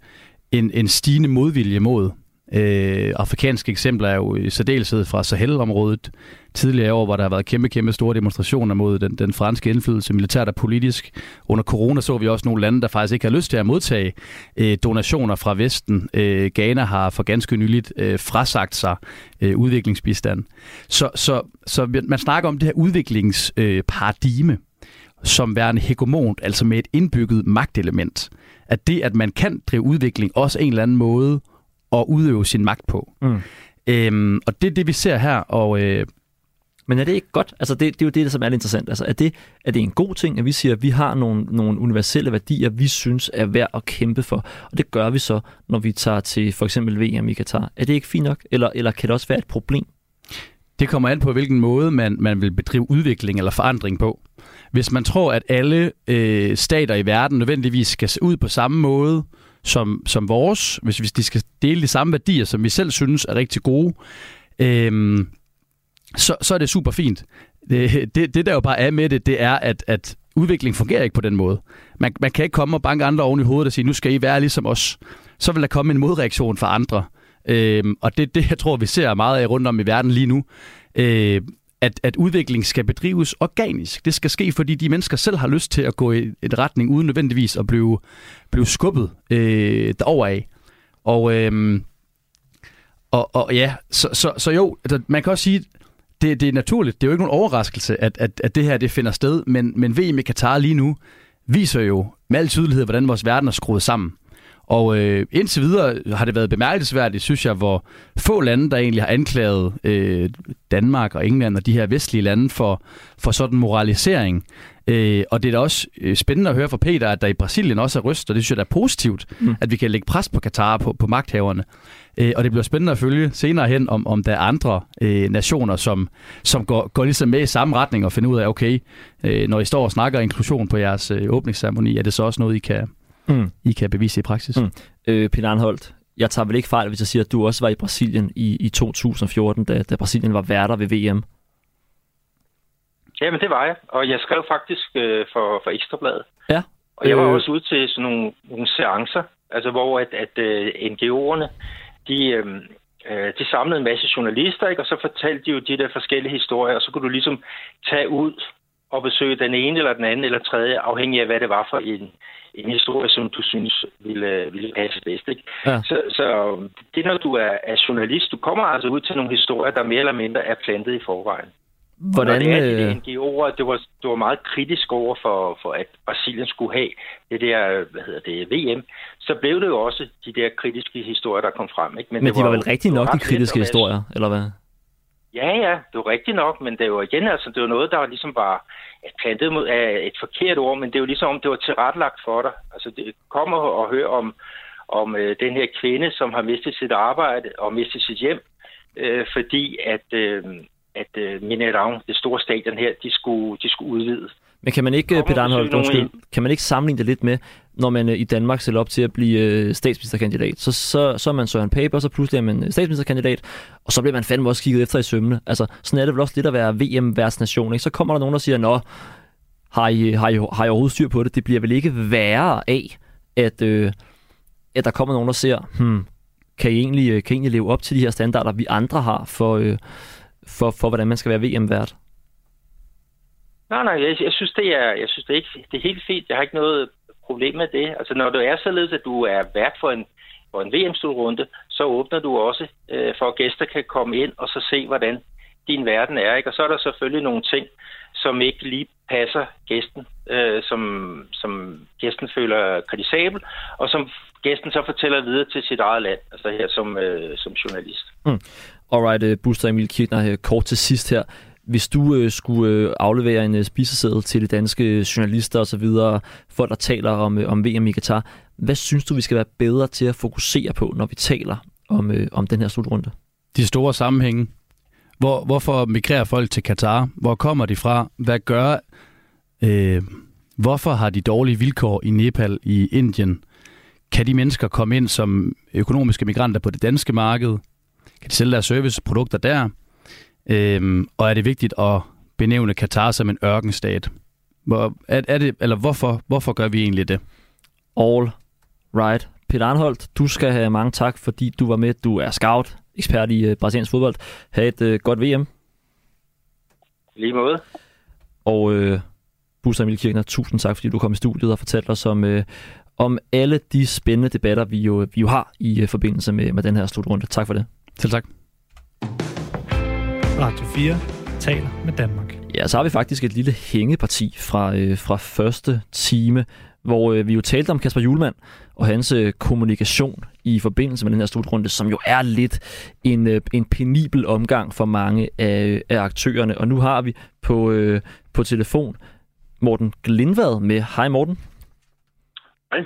en, en stigende modvilje mod. Øh, afrikanske eksempler er jo i særdeleshed fra Sahel-området. Tidligere år, hvor der har været kæmpe, kæmpe store demonstrationer mod den, den franske indflydelse, militært og politisk. Under corona så vi også nogle lande, der faktisk ikke har lyst til at modtage øh, donationer fra Vesten. Øh, Ghana har for ganske nyligt øh, frasagt sig øh, udviklingsbistand. Så, så, så man snakker om det her udviklingsparadigme, øh, som værende hegemont, altså med et indbygget magtelement. At det, at man kan drive udvikling, også en eller anden måde at udøve sin magt på. Mm. Øhm, og det er det, vi ser her, og... Øh, men er det ikke godt? Altså det, det er jo det, som er interessant. Altså er det, er det en god ting, at vi siger, at vi har nogle, nogle universelle værdier, vi synes er værd at kæmpe for? Og det gør vi så, når vi tager til for eksempel VM i Katar. Er det ikke fint nok? Eller, eller kan det også være et problem? Det kommer an på, hvilken måde man, man vil bedrive udvikling eller forandring på. Hvis man tror, at alle øh, stater i verden nødvendigvis skal se ud på samme måde som, som vores, hvis, hvis de skal dele de samme værdier, som vi selv synes er rigtig gode, øhm, så, så er det super fint. Det, det, det der jo bare er med det, det er, at, at udvikling fungerer ikke på den måde. Man, man kan ikke komme og banke andre oven i hovedet og sige, nu skal I være ligesom os. Så vil der komme en modreaktion fra andre. Øhm, og det det, jeg tror, vi ser meget af rundt om i verden lige nu. Øh, at, at udvikling skal bedrives organisk. Det skal ske, fordi de mennesker selv har lyst til at gå i en retning, uden nødvendigvis at blive, blive skubbet øh, derover af. Og, øh, og, og ja, så, så, så jo, altså, man kan også sige, det, det er naturligt. Det er jo ikke nogen overraskelse, at, at, at det her det finder sted, men, men VM i Katar lige nu viser jo med al tydelighed, hvordan vores verden er skruet sammen. Og øh, indtil videre har det været bemærkelsesværdigt, synes jeg, hvor få lande, der egentlig har anklaget øh, Danmark og England og de her vestlige lande for, for sådan moralisering. Øh, og det er da også øh, spændende at høre fra Peter, at der i Brasilien også er ryst, og det synes jeg er positivt, mm. at vi kan lægge pres på Katar, på, på magthaverne. Øh, og det bliver spændende at følge senere hen, om, om der er andre øh, nationer, som, som går, går ligesom med i samme retning og finder ud af, okay, øh, når I står og snakker inklusion på jeres øh, åbningsceremoni, er det så også noget, I kan, mm. I kan bevise i praksis. Mm. Øh, Peter Arnholdt, jeg tager vel ikke fejl, hvis jeg siger, at du også var i Brasilien i, i 2014, da, da Brasilien var værter ved VM. Jamen, det var jeg. Og jeg skrev faktisk øh, for, for Ekstrabladet. Ja. Og jeg var øh... også ude til sådan nogle, nogle seancer, altså hvor at, at uh, NGO'erne, de, øh, øh, de samlede en masse journalister, ikke? og så fortalte de jo de der forskellige historier, og så kunne du ligesom tage ud og besøge den ene eller den anden eller tredje, afhængig af hvad det var for en, en historie, som du synes ville, ville passe bedst. Ikke? Ja. Så, så det når du er, er journalist, du kommer altså ud til nogle historier, der mere eller mindre er plantet i forvejen. Hvordan, og det er de NGO'er, det var, det var meget kritisk over for, for, at Brasilien skulle have det der, hvad hedder det, VM. Så blev det jo også de der kritiske historier, der kom frem. Ikke? Men, men det de var, var vel rigtig nok, de kritiske historier, eller hvad? Ja, ja, det var rigtigt nok, men det var igen, altså, det var noget, der ligesom var plantet mod af et forkert ord, men det var ligesom, om det var tilrettelagt for dig. Altså, det kommer og høre om, om øh, den her kvinde, som har mistet sit arbejde og mistet sit hjem, øh, fordi at, øh, at øh, Minerang, det store stadion her, de skulle, de skulle udvide. Men kan man ikke, Peter Arnholdt, undskyld, kan man ikke sammenligne det lidt med, når man øh, i Danmark stiller op til at blive øh, statsministerkandidat, så, så, så er man Søren Pape, og så pludselig er man øh, statsministerkandidat, og så bliver man fandme også kigget efter i sømmene. Altså, sådan er det vel også lidt at være VM-værtsnation, ikke? Så kommer der nogen, der siger, nå, har I, har, I, har I overhovedet styr på det? Det bliver vel ikke værre af, at, øh, at der kommer nogen, der ser, hmm, kan I, egentlig, kan I egentlig leve op til de her standarder, vi andre har for, øh, for, for hvordan man skal være VM-vært? Nej, nej, jeg, jeg synes, det er, jeg synes det er, ikke, det er helt fint. Jeg har ikke noget problem med det. Altså, når du er således, at du er vært for en, for en VM-slutrunde, så åbner du også øh, for, at gæster kan komme ind og så se, hvordan din verden er. Ikke? Og så er der selvfølgelig nogle ting, som ikke lige passer gæsten, øh, som, som gæsten føler kritisabel, og som gæsten så fortæller videre til sit eget land, altså her som, øh, som journalist. Mm. Alright, uh, Buster Emil Kirchner, øh, kort til sidst her. Hvis du øh, skulle øh, aflevere en øh, spiseseddel til de danske øh, journalister osv., folk der taler om, øh, om VM i Qatar, hvad synes du, vi skal være bedre til at fokusere på, når vi taler om, øh, om den her slutrunde? De store sammenhænge. Hvor, hvorfor migrerer folk til Katar? Hvor kommer de fra? Hvad gør... Øh, hvorfor har de dårlige vilkår i Nepal, i Indien? Kan de mennesker komme ind som økonomiske migranter på det danske marked? Kan de sælge deres serviceprodukter der? Øhm, og er det vigtigt at benævne Katar som en ørkenstat? Hvor, er, er det, eller hvorfor, hvorfor gør vi egentlig det? All right. Peter Arnholdt, du skal have mange tak, fordi du var med. Du er scout, ekspert i uh, brasiliansk fodbold. Ha' et uh, godt VM. Lige måde. Og uh, Buster Emil Kirchner, tusind tak, fordi du kom i studiet og fortalte os om, uh, om alle de spændende debatter, vi jo, vi jo har i uh, forbindelse med, med den her slutrunde. Tak for det. Selv tak. Radio 4 taler med Danmark. Ja, så har vi faktisk et lille hængeparti fra, øh, fra første time, hvor øh, vi jo talte om Kasper Julemand og hans øh, kommunikation i forbindelse med den her slutrunde, som jo er lidt en, øh, en penibel omgang for mange af, af aktørerne. Og nu har vi på, øh, på telefon Morten Glindvad med. Hej Morten. Hej.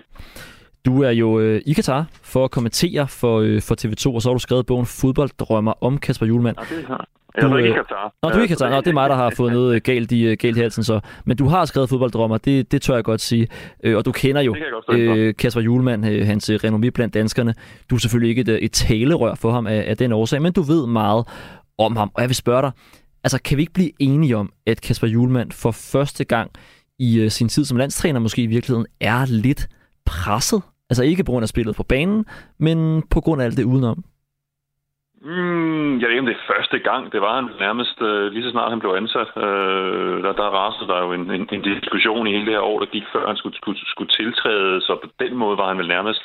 Du er jo øh, i Katar for at kommentere for, øh, for TV2, og så har du skrevet bogen Fodbolddrømmer om Kasper Julemand. Ja, det har jeg. Du, er ikke Katar. Nå, du er ikke Katar. Nå, det er mig, der har fået noget galt i, galt i halsen så. Men du har skrevet fodbolddrømmer, det, det tør jeg godt sige. Øh, og du kender jo øh, Kasper Julemand, øh, hans renommé blandt danskerne. Du er selvfølgelig ikke et, et talerør for ham af, af den årsag, men du ved meget om ham. Og jeg vil spørge dig, altså kan vi ikke blive enige om, at Kasper Julemand for første gang i uh, sin tid som landstræner måske i virkeligheden er lidt presset? Altså ikke på grund af spillet på banen, men på grund af alt det udenom. Mm, jeg ved ikke, om det er første gang. Det var han nærmest øh, lige så snart han blev ansat. Øh, der, der rasede der jo en, en, en diskussion i hele det her år, der gik før han skulle, skulle, skulle tiltræde. Så på den måde var han vel nærmest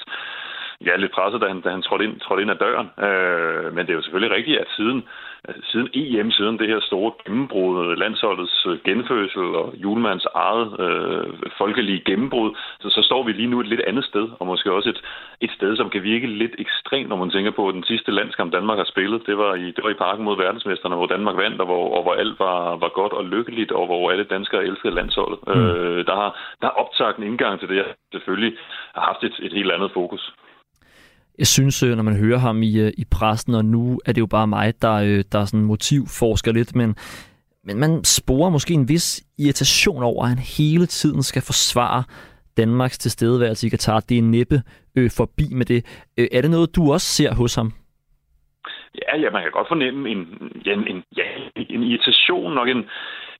ja, lidt presset, da han, da han trådte, ind, trådte ind ad døren. Øh, men det er jo selvfølgelig rigtigt, at siden, siden EM, siden det her store gennembrud, landsholdets øh, genfødsel og julemands eget øh, folkelige gennembrud, så, så står vi lige nu et lidt andet sted, og måske også et, et sted, som kan virke lidt ekstremt, når man tænker på, at den sidste landskamp, Danmark har spillet, det var i, det var i parken mod verdensmesterne, hvor Danmark vandt, og hvor, og hvor alt var, var godt og lykkeligt, og hvor alle danskere elskede landsholdet. Mm. Øh, der, har, der har optaget en indgang til det, jeg selvfølgelig har haft et, et helt andet fokus. Jeg synes, øh, når man hører ham i, øh, i pressen, og nu er det jo bare mig, der, øh, der sådan motivforsker lidt, men, men man sporer måske en vis irritation over, at han hele tiden skal forsvare Danmarks tilstedeværelse i Katar. Det er næppe øh, forbi med det. Øh, er det noget, du også ser hos ham? Ja, ja, man kan godt fornemme en, en, en, ja, en irritation, nok en,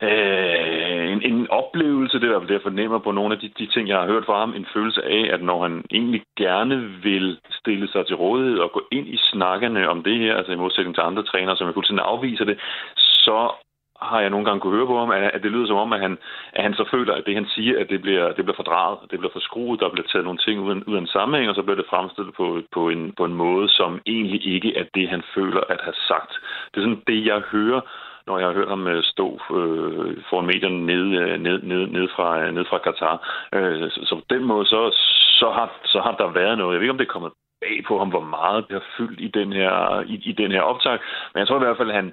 øh, en, en oplevelse, det er det, jeg fornemmer på nogle af de, de ting, jeg har hørt fra ham, en følelse af, at når han egentlig gerne vil stille sig til rådighed og gå ind i snakkene om det her, altså i modsætning til andre trænere, som jeg fuldstændig afviser det, så har jeg nogle gange kunne høre på ham, at det lyder som om, at han, at han så føler, at det, han siger, at det bliver, det bliver fordrejet, det bliver forskruet, der bliver taget nogle ting ud af, ud af en sammenhæng, og så bliver det fremstillet på, på, en, på en måde, som egentlig ikke er det, han føler at have sagt. Det er sådan det, jeg hører, når jeg har hørt ham øh, stå øh, foran medierne ned, øh, ned, ned, ned, fra, øh, ned fra Katar. Øh, så, så på den måde, så, så, har, så har der været noget. Jeg ved ikke, om det er kommet bag på ham, hvor meget det har fyldt i den her, i, i den her optag. Men jeg tror i hvert fald, at han,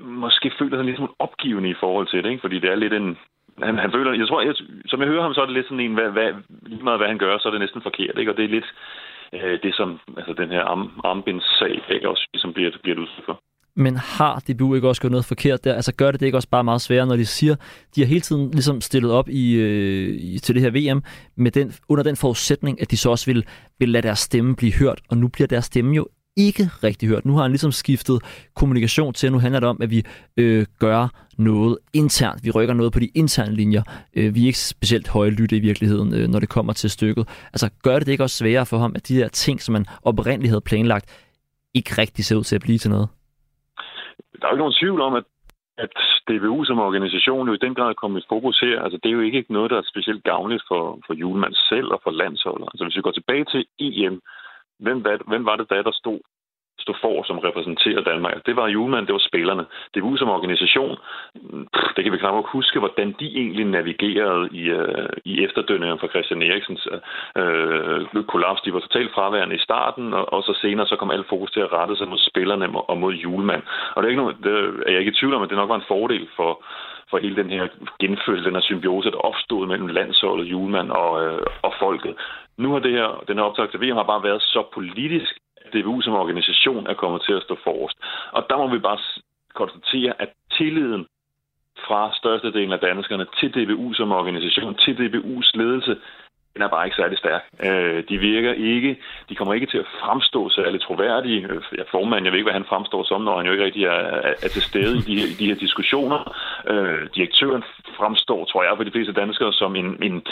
måske føler sig lidt som opgivende i forhold til det, ikke? fordi det er lidt en... Han, han føler, jeg tror, jeg, som jeg hører ham, så er det lidt sådan en, hvad, hvad, lige meget hvad han gør, så er det næsten forkert, ikke? og det er lidt øh, det, som altså, den her arm, armbindssag ikke? også ligesom bliver, bliver det udsat for. Men har DBU ikke også gjort noget forkert der? Altså gør det det ikke også bare meget sværere, når de siger, de har hele tiden ligesom stillet op i, øh, i, til det her VM med den, under den forudsætning, at de så også vil, vil lade deres stemme blive hørt, og nu bliver deres stemme jo ikke rigtig hørt. Nu har han ligesom skiftet kommunikation til, at nu handler det om, at vi øh, gør noget internt. Vi rykker noget på de interne linjer. Øh, vi er ikke specielt højlytte i virkeligheden, øh, når det kommer til stykket. Altså gør det det ikke også sværere for ham, at de der ting, som man oprindeligt havde planlagt, ikke rigtig ser ud til at blive til noget? Der er jo ikke nogen tvivl om, at at DBU som organisation jo i den grad er kommet i fokus her. Altså, det er jo ikke noget, der er specielt gavnligt for, for Julemand selv og for landsholdet. Altså, hvis vi går tilbage til EM, hvem, hvem var det da, der stod? Stå for, som repræsenterer Danmark. Det var Julemand, det var spillerne. Det var som organisation, det kan vi knap nok huske, hvordan de egentlig navigerede i, øh, i efterdønningerne fra Christian Eriksens øh, øh, kollaps. De var totalt fraværende i starten, og, og så senere så kom alt fokus til at rette sig mod spillerne og mod Julemand. Og det er, ikke nogen, det er jeg ikke i tvivl om, at det nok var en fordel for, for hele den her genfødsel, den her symbiose, der opstod mellem landsholdet, Julemand og, øh, og folket. Nu har det her, den her optag til VM har bare været så politisk, DBU som organisation er kommet til at stå forrest. Og der må vi bare konstatere, at tilliden fra størstedelen af danskerne til DBU som organisation, til DBU's ledelse, den er bare ikke særlig stærk. Øh, de virker ikke, de kommer ikke til at fremstå særlig troværdige. Øh, ja, jeg formand, jeg ved ikke, hvad han fremstår som, når han jo ikke rigtig er, er, er til stede i de, i de her diskussioner. Øh, direktøren fremstår, tror jeg, for de fleste danskere som en, en,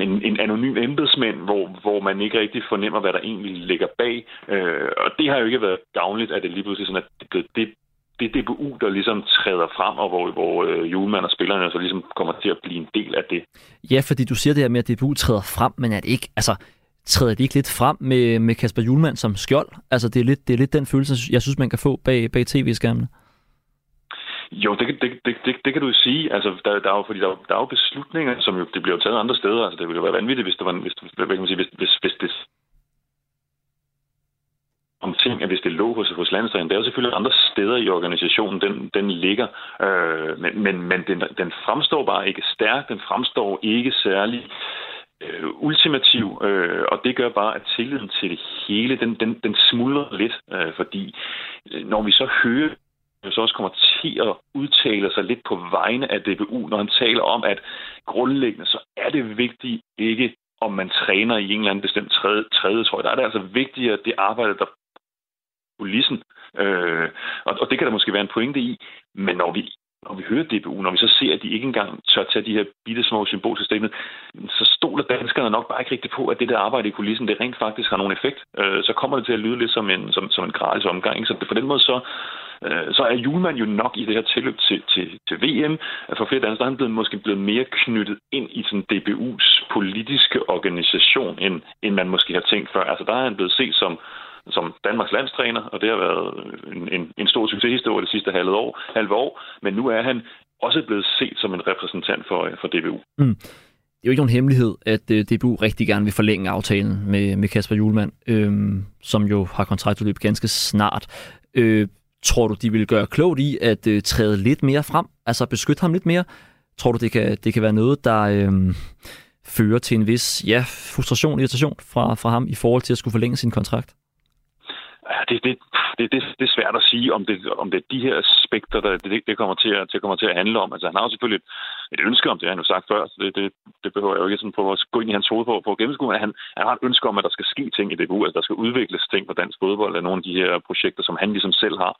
en, en anonym embedsmænd, hvor, hvor man ikke rigtig fornemmer, hvad der egentlig ligger bag. Øh, og det har jo ikke været gavnligt, at det lige pludselig sådan, at det, det det er DBU, der ligesom træder frem, og hvor, hvor øh, julemand og spillerne så ligesom kommer til at blive en del af det. Ja, fordi du siger det her med, at DBU træder frem, men det ikke, altså, træder de ikke lidt frem med, med Kasper Julemand som skjold? Altså, det er lidt, det er lidt den følelse, jeg synes, man kan få bag, bag tv-skærmene. Jo, det, det, det, det, det kan du sige. Altså, der, der, er jo, fordi der, der er jo beslutninger, som jo, det bliver taget andre steder. Altså, det ville jo være vanvittigt, hvis, det var, hvis, hvad kan man sige, hvis, hvis, hvis det om ting, at hvis det lå hos, hos landstrænen, der er jo selvfølgelig andre steder i organisationen, den, den ligger, øh, men, men, men den, den fremstår bare ikke stærk, den fremstår ikke særlig øh, ultimativ, øh, og det gør bare, at tilliden til det hele, den, den, den smuldrer lidt, øh, fordi øh, når vi så hører så også kommer til at udtale sig lidt på vegne af DBU, når han taler om, at grundlæggende så er det vigtigt ikke, om man træner i en eller anden bestemt tredje, tredje tror jeg. Der er det altså vigtigt, at det arbejde, der kulissen. Øh, og, og det kan der måske være en pointe i, men når vi når vi hører DBU, når vi så ser, at de ikke engang tør tage de her bitte små symbolsystemer, så stoler danskerne nok bare ikke rigtigt på, at det der arbejde i kulissen, det rent faktisk har nogen effekt. Øh, så kommer det til at lyde lidt som en, som, som en gratis omgang. Så på den måde så, øh, så er Julemand jo nok i det her tilløb til, til, til VM. For flere danskere er han blevet, måske blevet mere knyttet ind i sådan DBU's politiske organisation, end, end man måske har tænkt før. Altså der er han blevet set som som Danmarks landstræner, og det har været en, en, en stor succeshistorie det sidste halve år, halve år. Men nu er han også blevet set som en repræsentant for, for DBU. Mm. Det er jo ikke nogen hemmelighed, at øh, uh, DBU rigtig gerne vil forlænge aftalen med, med Kasper Julemand, øhm, som jo har kontraktudløb ganske snart. Øh, tror du, de vil gøre klogt i at uh, træde lidt mere frem, altså beskytte ham lidt mere? Tror du, det kan, det kan være noget, der øh, fører til en vis ja, frustration, irritation fra, fra ham i forhold til at skulle forlænge sin kontrakt? Ja, det, det, det, det, det er svært at sige, om det, om det er de her aspekter, der det, det kommer, til at, det kommer til at handle om. Altså, han har jo selvfølgelig et, et ønske om det, han jo sagt før, så det, det, det behøver jeg jo ikke sådan på at gå ind i hans hoved på, på at gennemskue, men han, han har et ønske om, at der skal ske ting i DBU, altså der skal udvikles ting på dansk fodbold af nogle af de her projekter, som han ligesom selv har,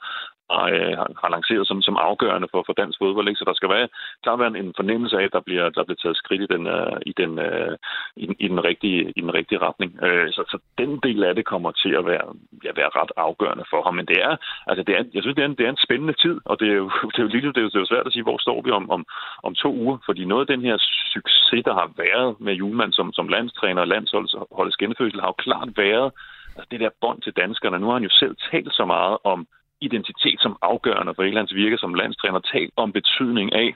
og, øh, har, har lanceret som, som afgørende for, for dansk fodbold. Ikke? Så der skal være, klart være en fornemmelse af, at der bliver, der bliver taget skridt i den, øh, i den, øh, i, i, den rigtige, i den rigtige retning. Øh, så, så den del af det kommer til at være, ja, være ret afgørende for ham. Men det er, altså det er, jeg synes, det er, en, det er en spændende tid, og det er jo, det er jo, lige, det er jo, det er jo svært at sige, hvor står vi om, om, om to uger, fordi noget af den her succes, der har været med Julemand som, som landstræner og landsholdets genfødsel, har jo klart været altså det der bånd til danskerne. Nu har han jo selv talt så meget om identitet som afgørende for Englands virke som landstræner, talt om betydning af,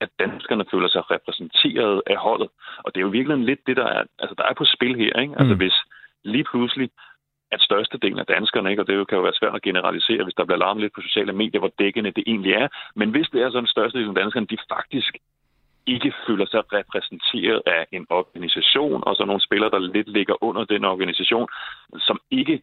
at danskerne føler sig repræsenteret af holdet. Og det er jo virkelig lidt det, der er, altså, der er på spil her. Ikke? Altså, mm. hvis lige pludselig at størstedelen af danskerne, ikke, og det kan jo være svært at generalisere, hvis der bliver larmet lidt på sociale medier, hvor dækkende det egentlig er, men hvis det er sådan, at størstedelen af danskerne, de faktisk ikke føler sig repræsenteret af en organisation, og så nogle spillere, der lidt ligger under den organisation, som ikke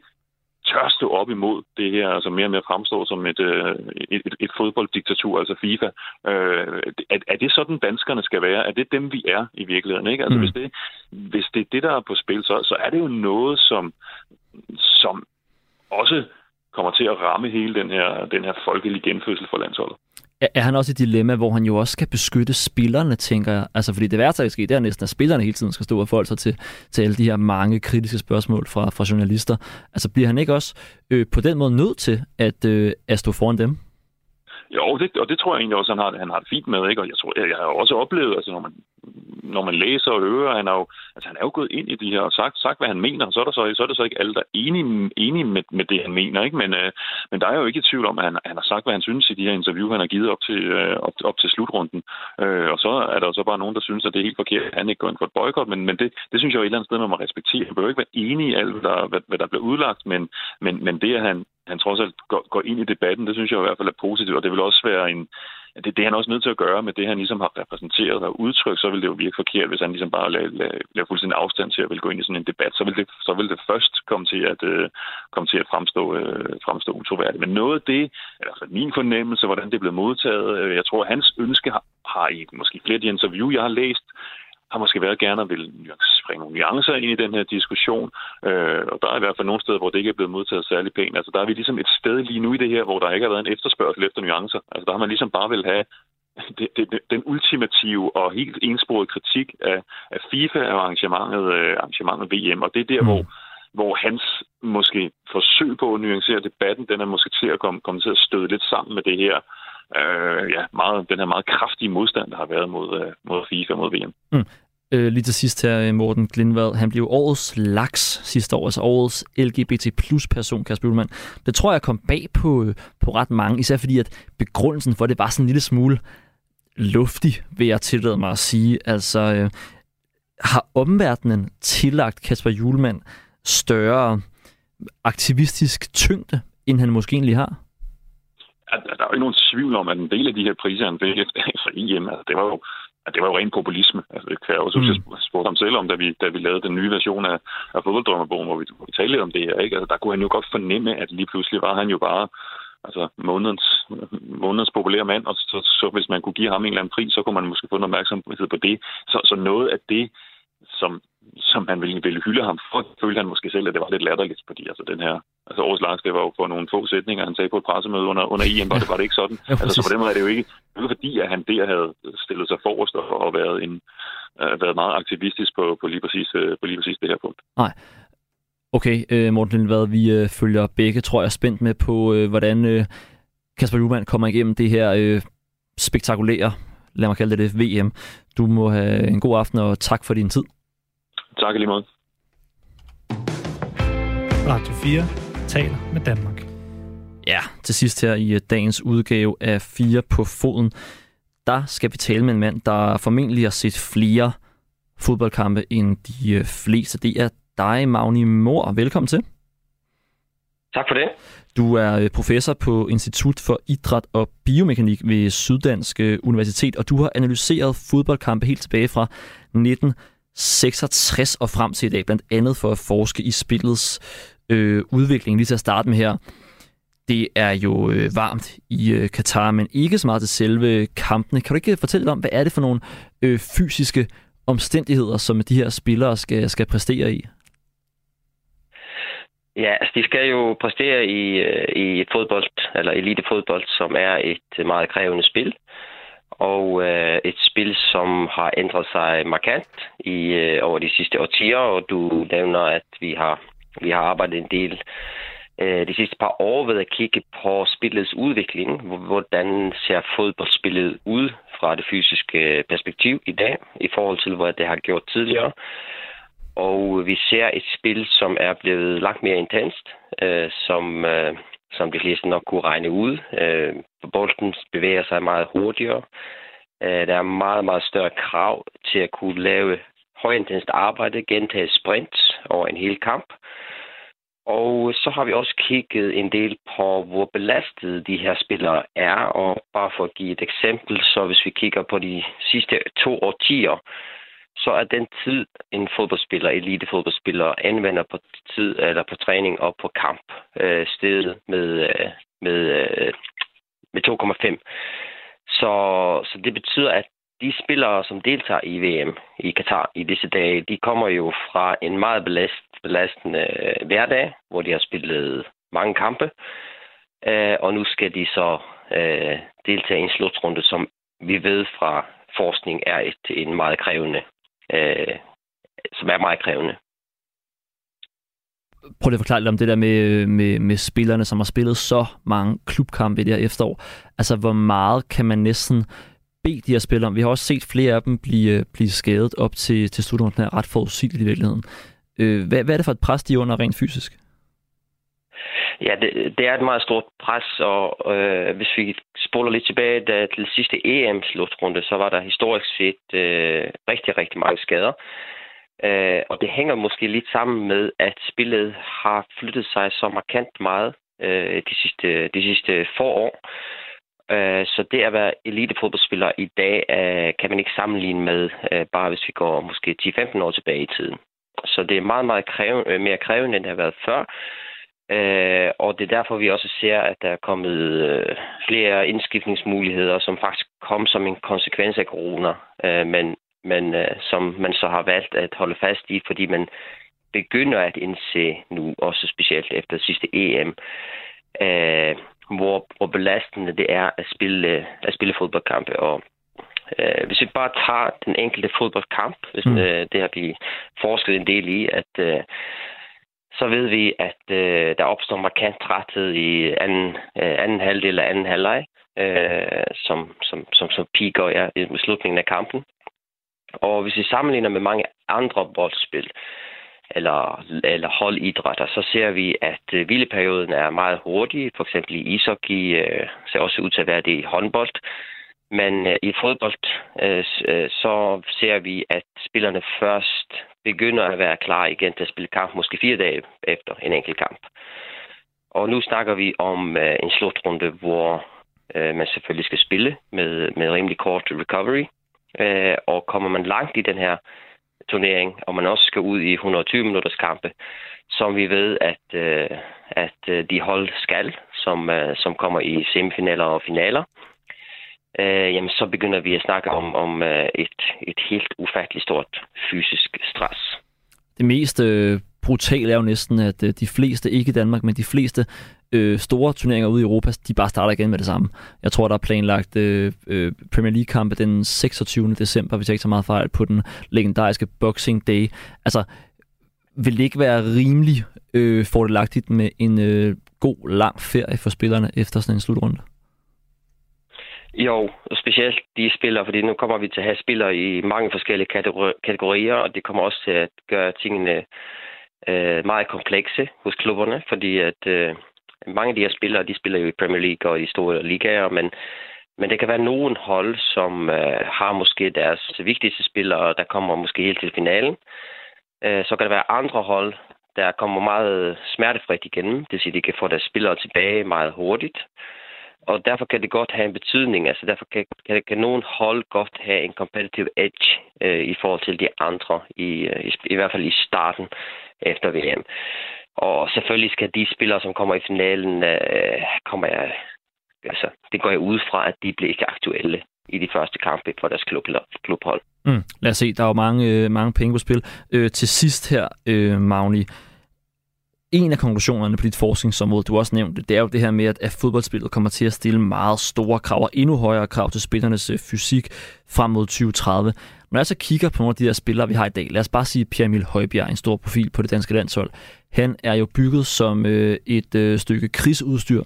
tør stå op imod det her, altså mere og mere fremstår som et, øh, et, et, et fodbolddiktatur, altså FIFA. Øh, er, er det sådan, danskerne skal være? Er det dem, vi er i virkeligheden? Ikke? Altså, mm. hvis, det, hvis det er det, der er på spil, så, så er det jo noget, som, som også kommer til at ramme hele den her, den her folkelige genfødsel for landsholdet er han også i et dilemma, hvor han jo også skal beskytte spillerne, tænker jeg. Altså, fordi det værste, der kan ske, det er næsten, at spillerne hele tiden skal stå og forholde sig til, til alle de her mange kritiske spørgsmål fra, fra journalister. Altså, bliver han ikke også øh, på den måde nødt til at, øh, at stå foran dem? Jo, det, og det tror jeg egentlig også, han har, han har det fint med. Ikke? Og jeg tror, jeg, jeg har også oplevet, altså, når man når man læser og hører, han er jo, altså, han er jo gået ind i de her og sagt, sagt hvad han mener, så er, der så, så er det så ikke alle, der er enige, enige med, med det, han mener. Ikke? Men, øh, men der er jo ikke i tvivl om, at han, han har sagt, hvad han synes i de her interview, han har givet op til, øh, op, op til slutrunden. Øh, og så er der så bare nogen, der synes, at det er helt forkert, at han ikke går ind for et boykot, men, men det, det synes jeg jo et eller andet sted, man må respektere. Han behøver ikke være enig i alt, hvad der, hvad, hvad der bliver udlagt, men, men, men det, at han, han trods alt går, går ind i debatten, det synes jeg i hvert fald er positivt, og det vil også være en, det, det er han også nødt til at gøre med det, han ligesom har repræsenteret og udtrykt, så vil det jo virke forkert, hvis han ligesom bare lader, lader, lader fuldstændig afstand til at vil gå ind i sådan en debat. Så vil det, så vil det først komme til at, øh, komme til at fremstå, øh, fremstå utroværdigt. Men noget af det, altså min fornemmelse, hvordan det blev modtaget, øh, jeg tror, hans ønske har, har i måske flere af de interview, jeg har læst, har måske været gerne vil bringe nogle nuancer ind i den her diskussion. Øh, og der er i hvert fald nogle steder, hvor det ikke er blevet modtaget særlig pænt. Altså der er vi ligesom et sted lige nu i det her, hvor der ikke har været en efterspørgsel efter nuancer. Altså der har man ligesom bare vil have det, det, den ultimative og helt ensporede kritik af, af FIFA og arrangementet, øh, arrangementet VM. Og det er der, mm. hvor hvor hans måske forsøg på at nuancere debatten, den er måske til at komme, komme til at støde lidt sammen med det her, øh, ja, meget, den her meget kraftige modstand, der har været mod, øh, mod FIFA, mod VM. Mm. Øh, lige til sidst her, øh, Morten Glindvad. Han blev årets laks sidste år, altså årets LGBT plus person, Kasper Ullmann. Det tror jeg kom bag på, øh, på ret mange, især fordi at begrundelsen for det var sådan en lille smule luftig, vil jeg tillade mig at sige. Altså, øh, har omverdenen tillagt Kasper Julemand større aktivistisk tyngde, end han måske egentlig har? Der er jo ikke nogen tvivl om, at en del af de her priser, han fik efter EM, altså, det var jo Ja, det var jo ren populisme. Altså, det kan jeg også mm. spurgte ham selv om, da vi, da vi lavede den nye version af, af fodbolddrømmerbogen, hvor vi, hvor vi talte lidt om det her. Ikke? Altså, der kunne han jo godt fornemme, at lige pludselig var han jo bare altså, månedens, månedens populære mand, og så, så, hvis man kunne give ham en eller anden pris, så kunne man måske få en opmærksomhed på det. Så, så noget af det, som som han ville, ville hylde ham for, følte han måske selv, at det var lidt latterligt, fordi altså den her, altså årets Lars, det var jo på nogle få sætninger, han sagde på et pressemøde under, under EM, var det, var det ikke sådan. ja, altså, så på den måde er det jo ikke, var fordi, at han der havde stillet sig forrest og, og været, en, uh, været meget aktivistisk på, på, lige præcis, uh, på lige præcis det her punkt. Nej. Okay, uh, Morten Lindvad, vi uh, følger begge, tror jeg, spændt med på, uh, hvordan uh, Kasper Juhlmann kommer igennem det her uh, spektakulære, lad mig kalde det det, VM. Du må have en god aften, og tak for din tid. Tak lige måde. Radio 4 taler med Danmark. Ja, til sidst her i øh, dagens udgave af 4 på foden, der skal vi tale med en mand, der formentlig har set flere fodboldkampe end de øh, fleste. Det er dig, Magni Mor. Velkommen til. Tak for det. Du er øh, professor på Institut for Idræt og Biomekanik ved Syddansk Universitet, og du har analyseret fodboldkampe helt tilbage fra 1966 og frem til i dag, blandt andet for at forske i spillets øh, udvikling. Lige til at starte med her. Det er jo øh, varmt i øh, Katar, men ikke så meget til selve kampene. Kan du ikke øh, fortælle om, hvad er det for nogle øh, fysiske omstændigheder, som de her spillere skal, skal præstere i? Ja, altså de skal jo præstere i, øh, i fodbold, eller elitefodbold, som er et øh, meget krævende spil og øh, et spil, som har ændret sig markant i øh, over de sidste årtier, og du nævner, at vi har, vi har arbejdet en del øh, de sidste par år ved at kigge på spillets udvikling. Hvordan ser fodboldspillet ud fra det fysiske øh, perspektiv i dag, i forhold til, hvad det har gjort tidligere. Og vi ser et spil, som er blevet langt mere intenst, øh, som, øh, som de fleste nok kunne regne ud. Øh, bolden bevæger sig meget hurtigere. Øh, der er meget, meget større krav til at kunne lave højintenst arbejde, gentage sprint over en hel kamp. Og så har vi også kigget en del på, hvor belastede de her spillere er. Og bare for at give et eksempel, så hvis vi kigger på de sidste to årtier, så er den tid, en fodboldspiller, elitefodboldspiller, anvender på tid eller på træning og på kamp øh, stedet med, øh, med, øh, med 2,5. Så, så det betyder, at de spillere, som deltager i VM i Katar i disse dage, de kommer jo fra en meget belast, belastende øh, hverdag, hvor de har spillet mange kampe. Øh, og nu skal de så øh, deltage i en slutrunde, som vi ved fra forskning er et, en meget krævende øh, som er meget krævende. Prøv lige at forklare lidt om det der med, med, med spillerne, som har spillet så mange klubkampe i det her efterår. Altså, hvor meget kan man næsten bede de her spillere om? Vi har også set flere af dem blive, blive skadet op til, til slutrunden her ret forudsigeligt i virkeligheden. Øh, hvad, hvad er det for et pres, de er under rent fysisk? Ja, det, det er et meget stort pres, og øh, hvis vi spoler lidt tilbage da, til sidste EM-slutrunde, så var der historisk set øh, rigtig, rigtig mange skader. Øh, og det hænger måske lidt sammen med, at spillet har flyttet sig så markant meget øh, de, sidste, de sidste få år. Øh, så det at være elitefodboldspiller i dag, øh, kan man ikke sammenligne med, øh, bare hvis vi går måske 10-15 år tilbage i tiden. Så det er meget, meget krævende, mere krævende, end det har været før. Øh, og det er derfor, vi også ser, at der er kommet øh, flere indskiftningsmuligheder, som faktisk kom som en konsekvens af corona, øh, men, men øh, som man så har valgt at holde fast i, fordi man begynder at indse nu, også specielt efter sidste EM, øh, hvor, hvor belastende det er at spille, at spille fodboldkampe. Og øh, hvis vi bare tager den enkelte fodboldkamp, hvis, mm. øh, det har vi forsket en del i, at øh, så ved vi, at øh, der opstår markant træthed i anden, øh, anden halvdel af anden halvleg, øh, som, som, som, som piker ja, i slutningen af kampen. Og hvis vi sammenligner med mange andre boldspil, eller, eller holdidrætter, så ser vi, at øh, hvileperioden er meget hurtig. For eksempel i ishockey øh, ser også ud til at være det i håndbold. Men øh, i fodbold, øh, øh, så ser vi, at spillerne først begynder at være klar igen til at spille kamp, måske fire dage efter en enkelt kamp. Og nu snakker vi om øh, en slutrunde, hvor øh, man selvfølgelig skal spille med, med rimelig kort recovery. Øh, og kommer man langt i den her turnering, og man også skal ud i 120 minutters kampe, som vi ved, at, øh, at øh, de hold skal, som, øh, som kommer i semifinaler og finaler, øh, jamen så begynder vi at snakke om, om øh, et, et helt ufatteligt stort fysisk stress. Det mest øh, brutale er jo næsten, at øh, de fleste, ikke i Danmark, men de fleste øh, store turneringer ude i Europa, de bare starter igen med det samme. Jeg tror, der er planlagt øh, øh, Premier League-kampe den 26. december, hvis jeg ikke så meget fejl, på den legendariske Boxing Day. Altså, vil det ikke være rimelig øh, fordelagtigt med en øh, god, lang ferie for spillerne efter sådan en slutrunde? Jo, specielt de spillere, fordi nu kommer vi til at have spillere i mange forskellige kategorier, og det kommer også til at gøre tingene øh, meget komplekse hos klubberne, fordi at øh, mange af de her spillere, de spiller jo i Premier League og i store ligaer, men, men det kan være nogen hold, som øh, har måske deres vigtigste spillere, der kommer måske helt til finalen. Øh, så kan der være andre hold, der kommer meget smertefrit igennem. Det vil sige, at de kan få deres spillere tilbage meget hurtigt. Og derfor kan det godt have en betydning. Altså derfor kan, kan, kan nogen hold godt have en competitive edge øh, i forhold til de andre, i, øh, i, i hvert fald i starten efter VM. Og selvfølgelig skal de spillere, som kommer i finalen, øh, kommer jeg, altså, det går jeg ud fra, at de bliver ikke aktuelle i de første kampe for deres klub, klubhold. Mm. Lad os se, der er jo mange, øh, mange penge på spil. Øh, til sidst her, øh, Magni, en af konklusionerne på dit forskningsområde, du også nævnte, det er jo det her med, at fodboldspillet kommer til at stille meget store krav og endnu højere krav til spillernes øh, fysik frem mod 2030. Når jeg så kigger på nogle af de der spillere, vi har i dag, lad os bare sige Pierre Emil Højbjerg, en stor profil på det danske landshold. Han er jo bygget som øh, et øh, stykke krigsudstyr.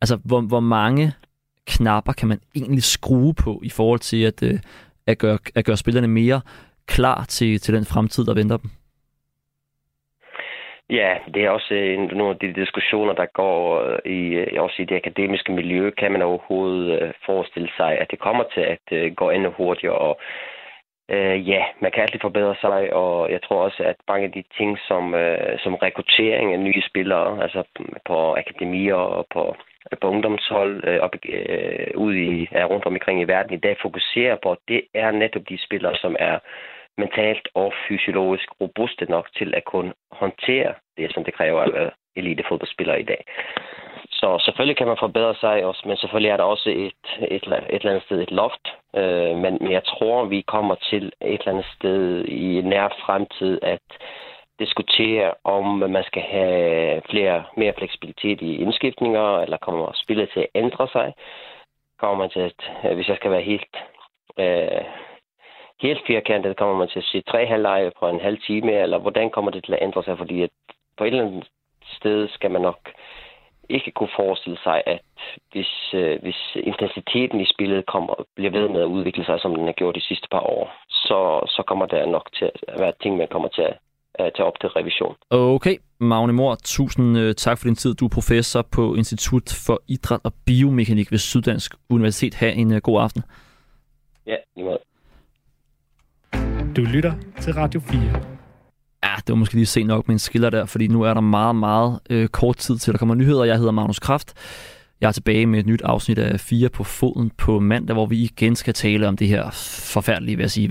Altså, hvor, hvor mange knapper kan man egentlig skrue på i forhold til at, øh, at, gøre, at gøre spillerne mere klar til, til den fremtid, der venter dem? Ja, det er også øh, en, nogle af de diskussioner, der går øh, i, øh, også i det akademiske miljø. Kan man overhovedet forestille sig, at det kommer til at gå endnu hurtigere? Og øh, ja, man kan altid forbedre sig, og jeg tror også, at mange af de ting, som, øh, som rekruttering af nye spillere, altså på akademier og på, på ungdomshold øh, op, øh, ude i, rundt omkring i verden i dag, fokuserer på, det er netop de spillere, som er mentalt og fysiologisk robuste nok til at kunne håndtere det, som det kræver at være elitefodboldspiller i dag. Så selvfølgelig kan man forbedre sig også, men selvfølgelig er der også et, et, et eller andet sted et loft. Øh, men, men jeg tror, vi kommer til et eller andet sted i nær fremtid at diskutere, om man skal have flere, mere fleksibilitet i indskiftninger, eller kommer spillet til at ændre sig. Kommer man til at, hvis jeg skal være helt øh, helt firkantet, kommer man til at se tre halvleje på en halv time, eller hvordan kommer det til at ændre sig? Fordi at på et eller andet sted skal man nok ikke kunne forestille sig, at hvis, øh, hvis intensiteten i spillet kommer, bliver ved med at udvikle sig, som den har gjort de sidste par år, så, så kommer der nok til at være ting, man kommer til at tage op til revision. Okay, Magne Mor, tusind øh, tak for din tid. Du er professor på Institut for Idræt og Biomekanik ved Syddansk Universitet. Ha' en uh, god aften. Ja, lige måde. Du lytter til Radio 4. Ja, det var måske lige sent nok med en skiller der, fordi nu er der meget, meget øh, kort tid til, der kommer nyheder. Jeg hedder Magnus Kraft. Jeg er tilbage med et nyt afsnit af 4 på foden på mandag, hvor vi igen skal tale om det her forfærdelige, vil jeg sige,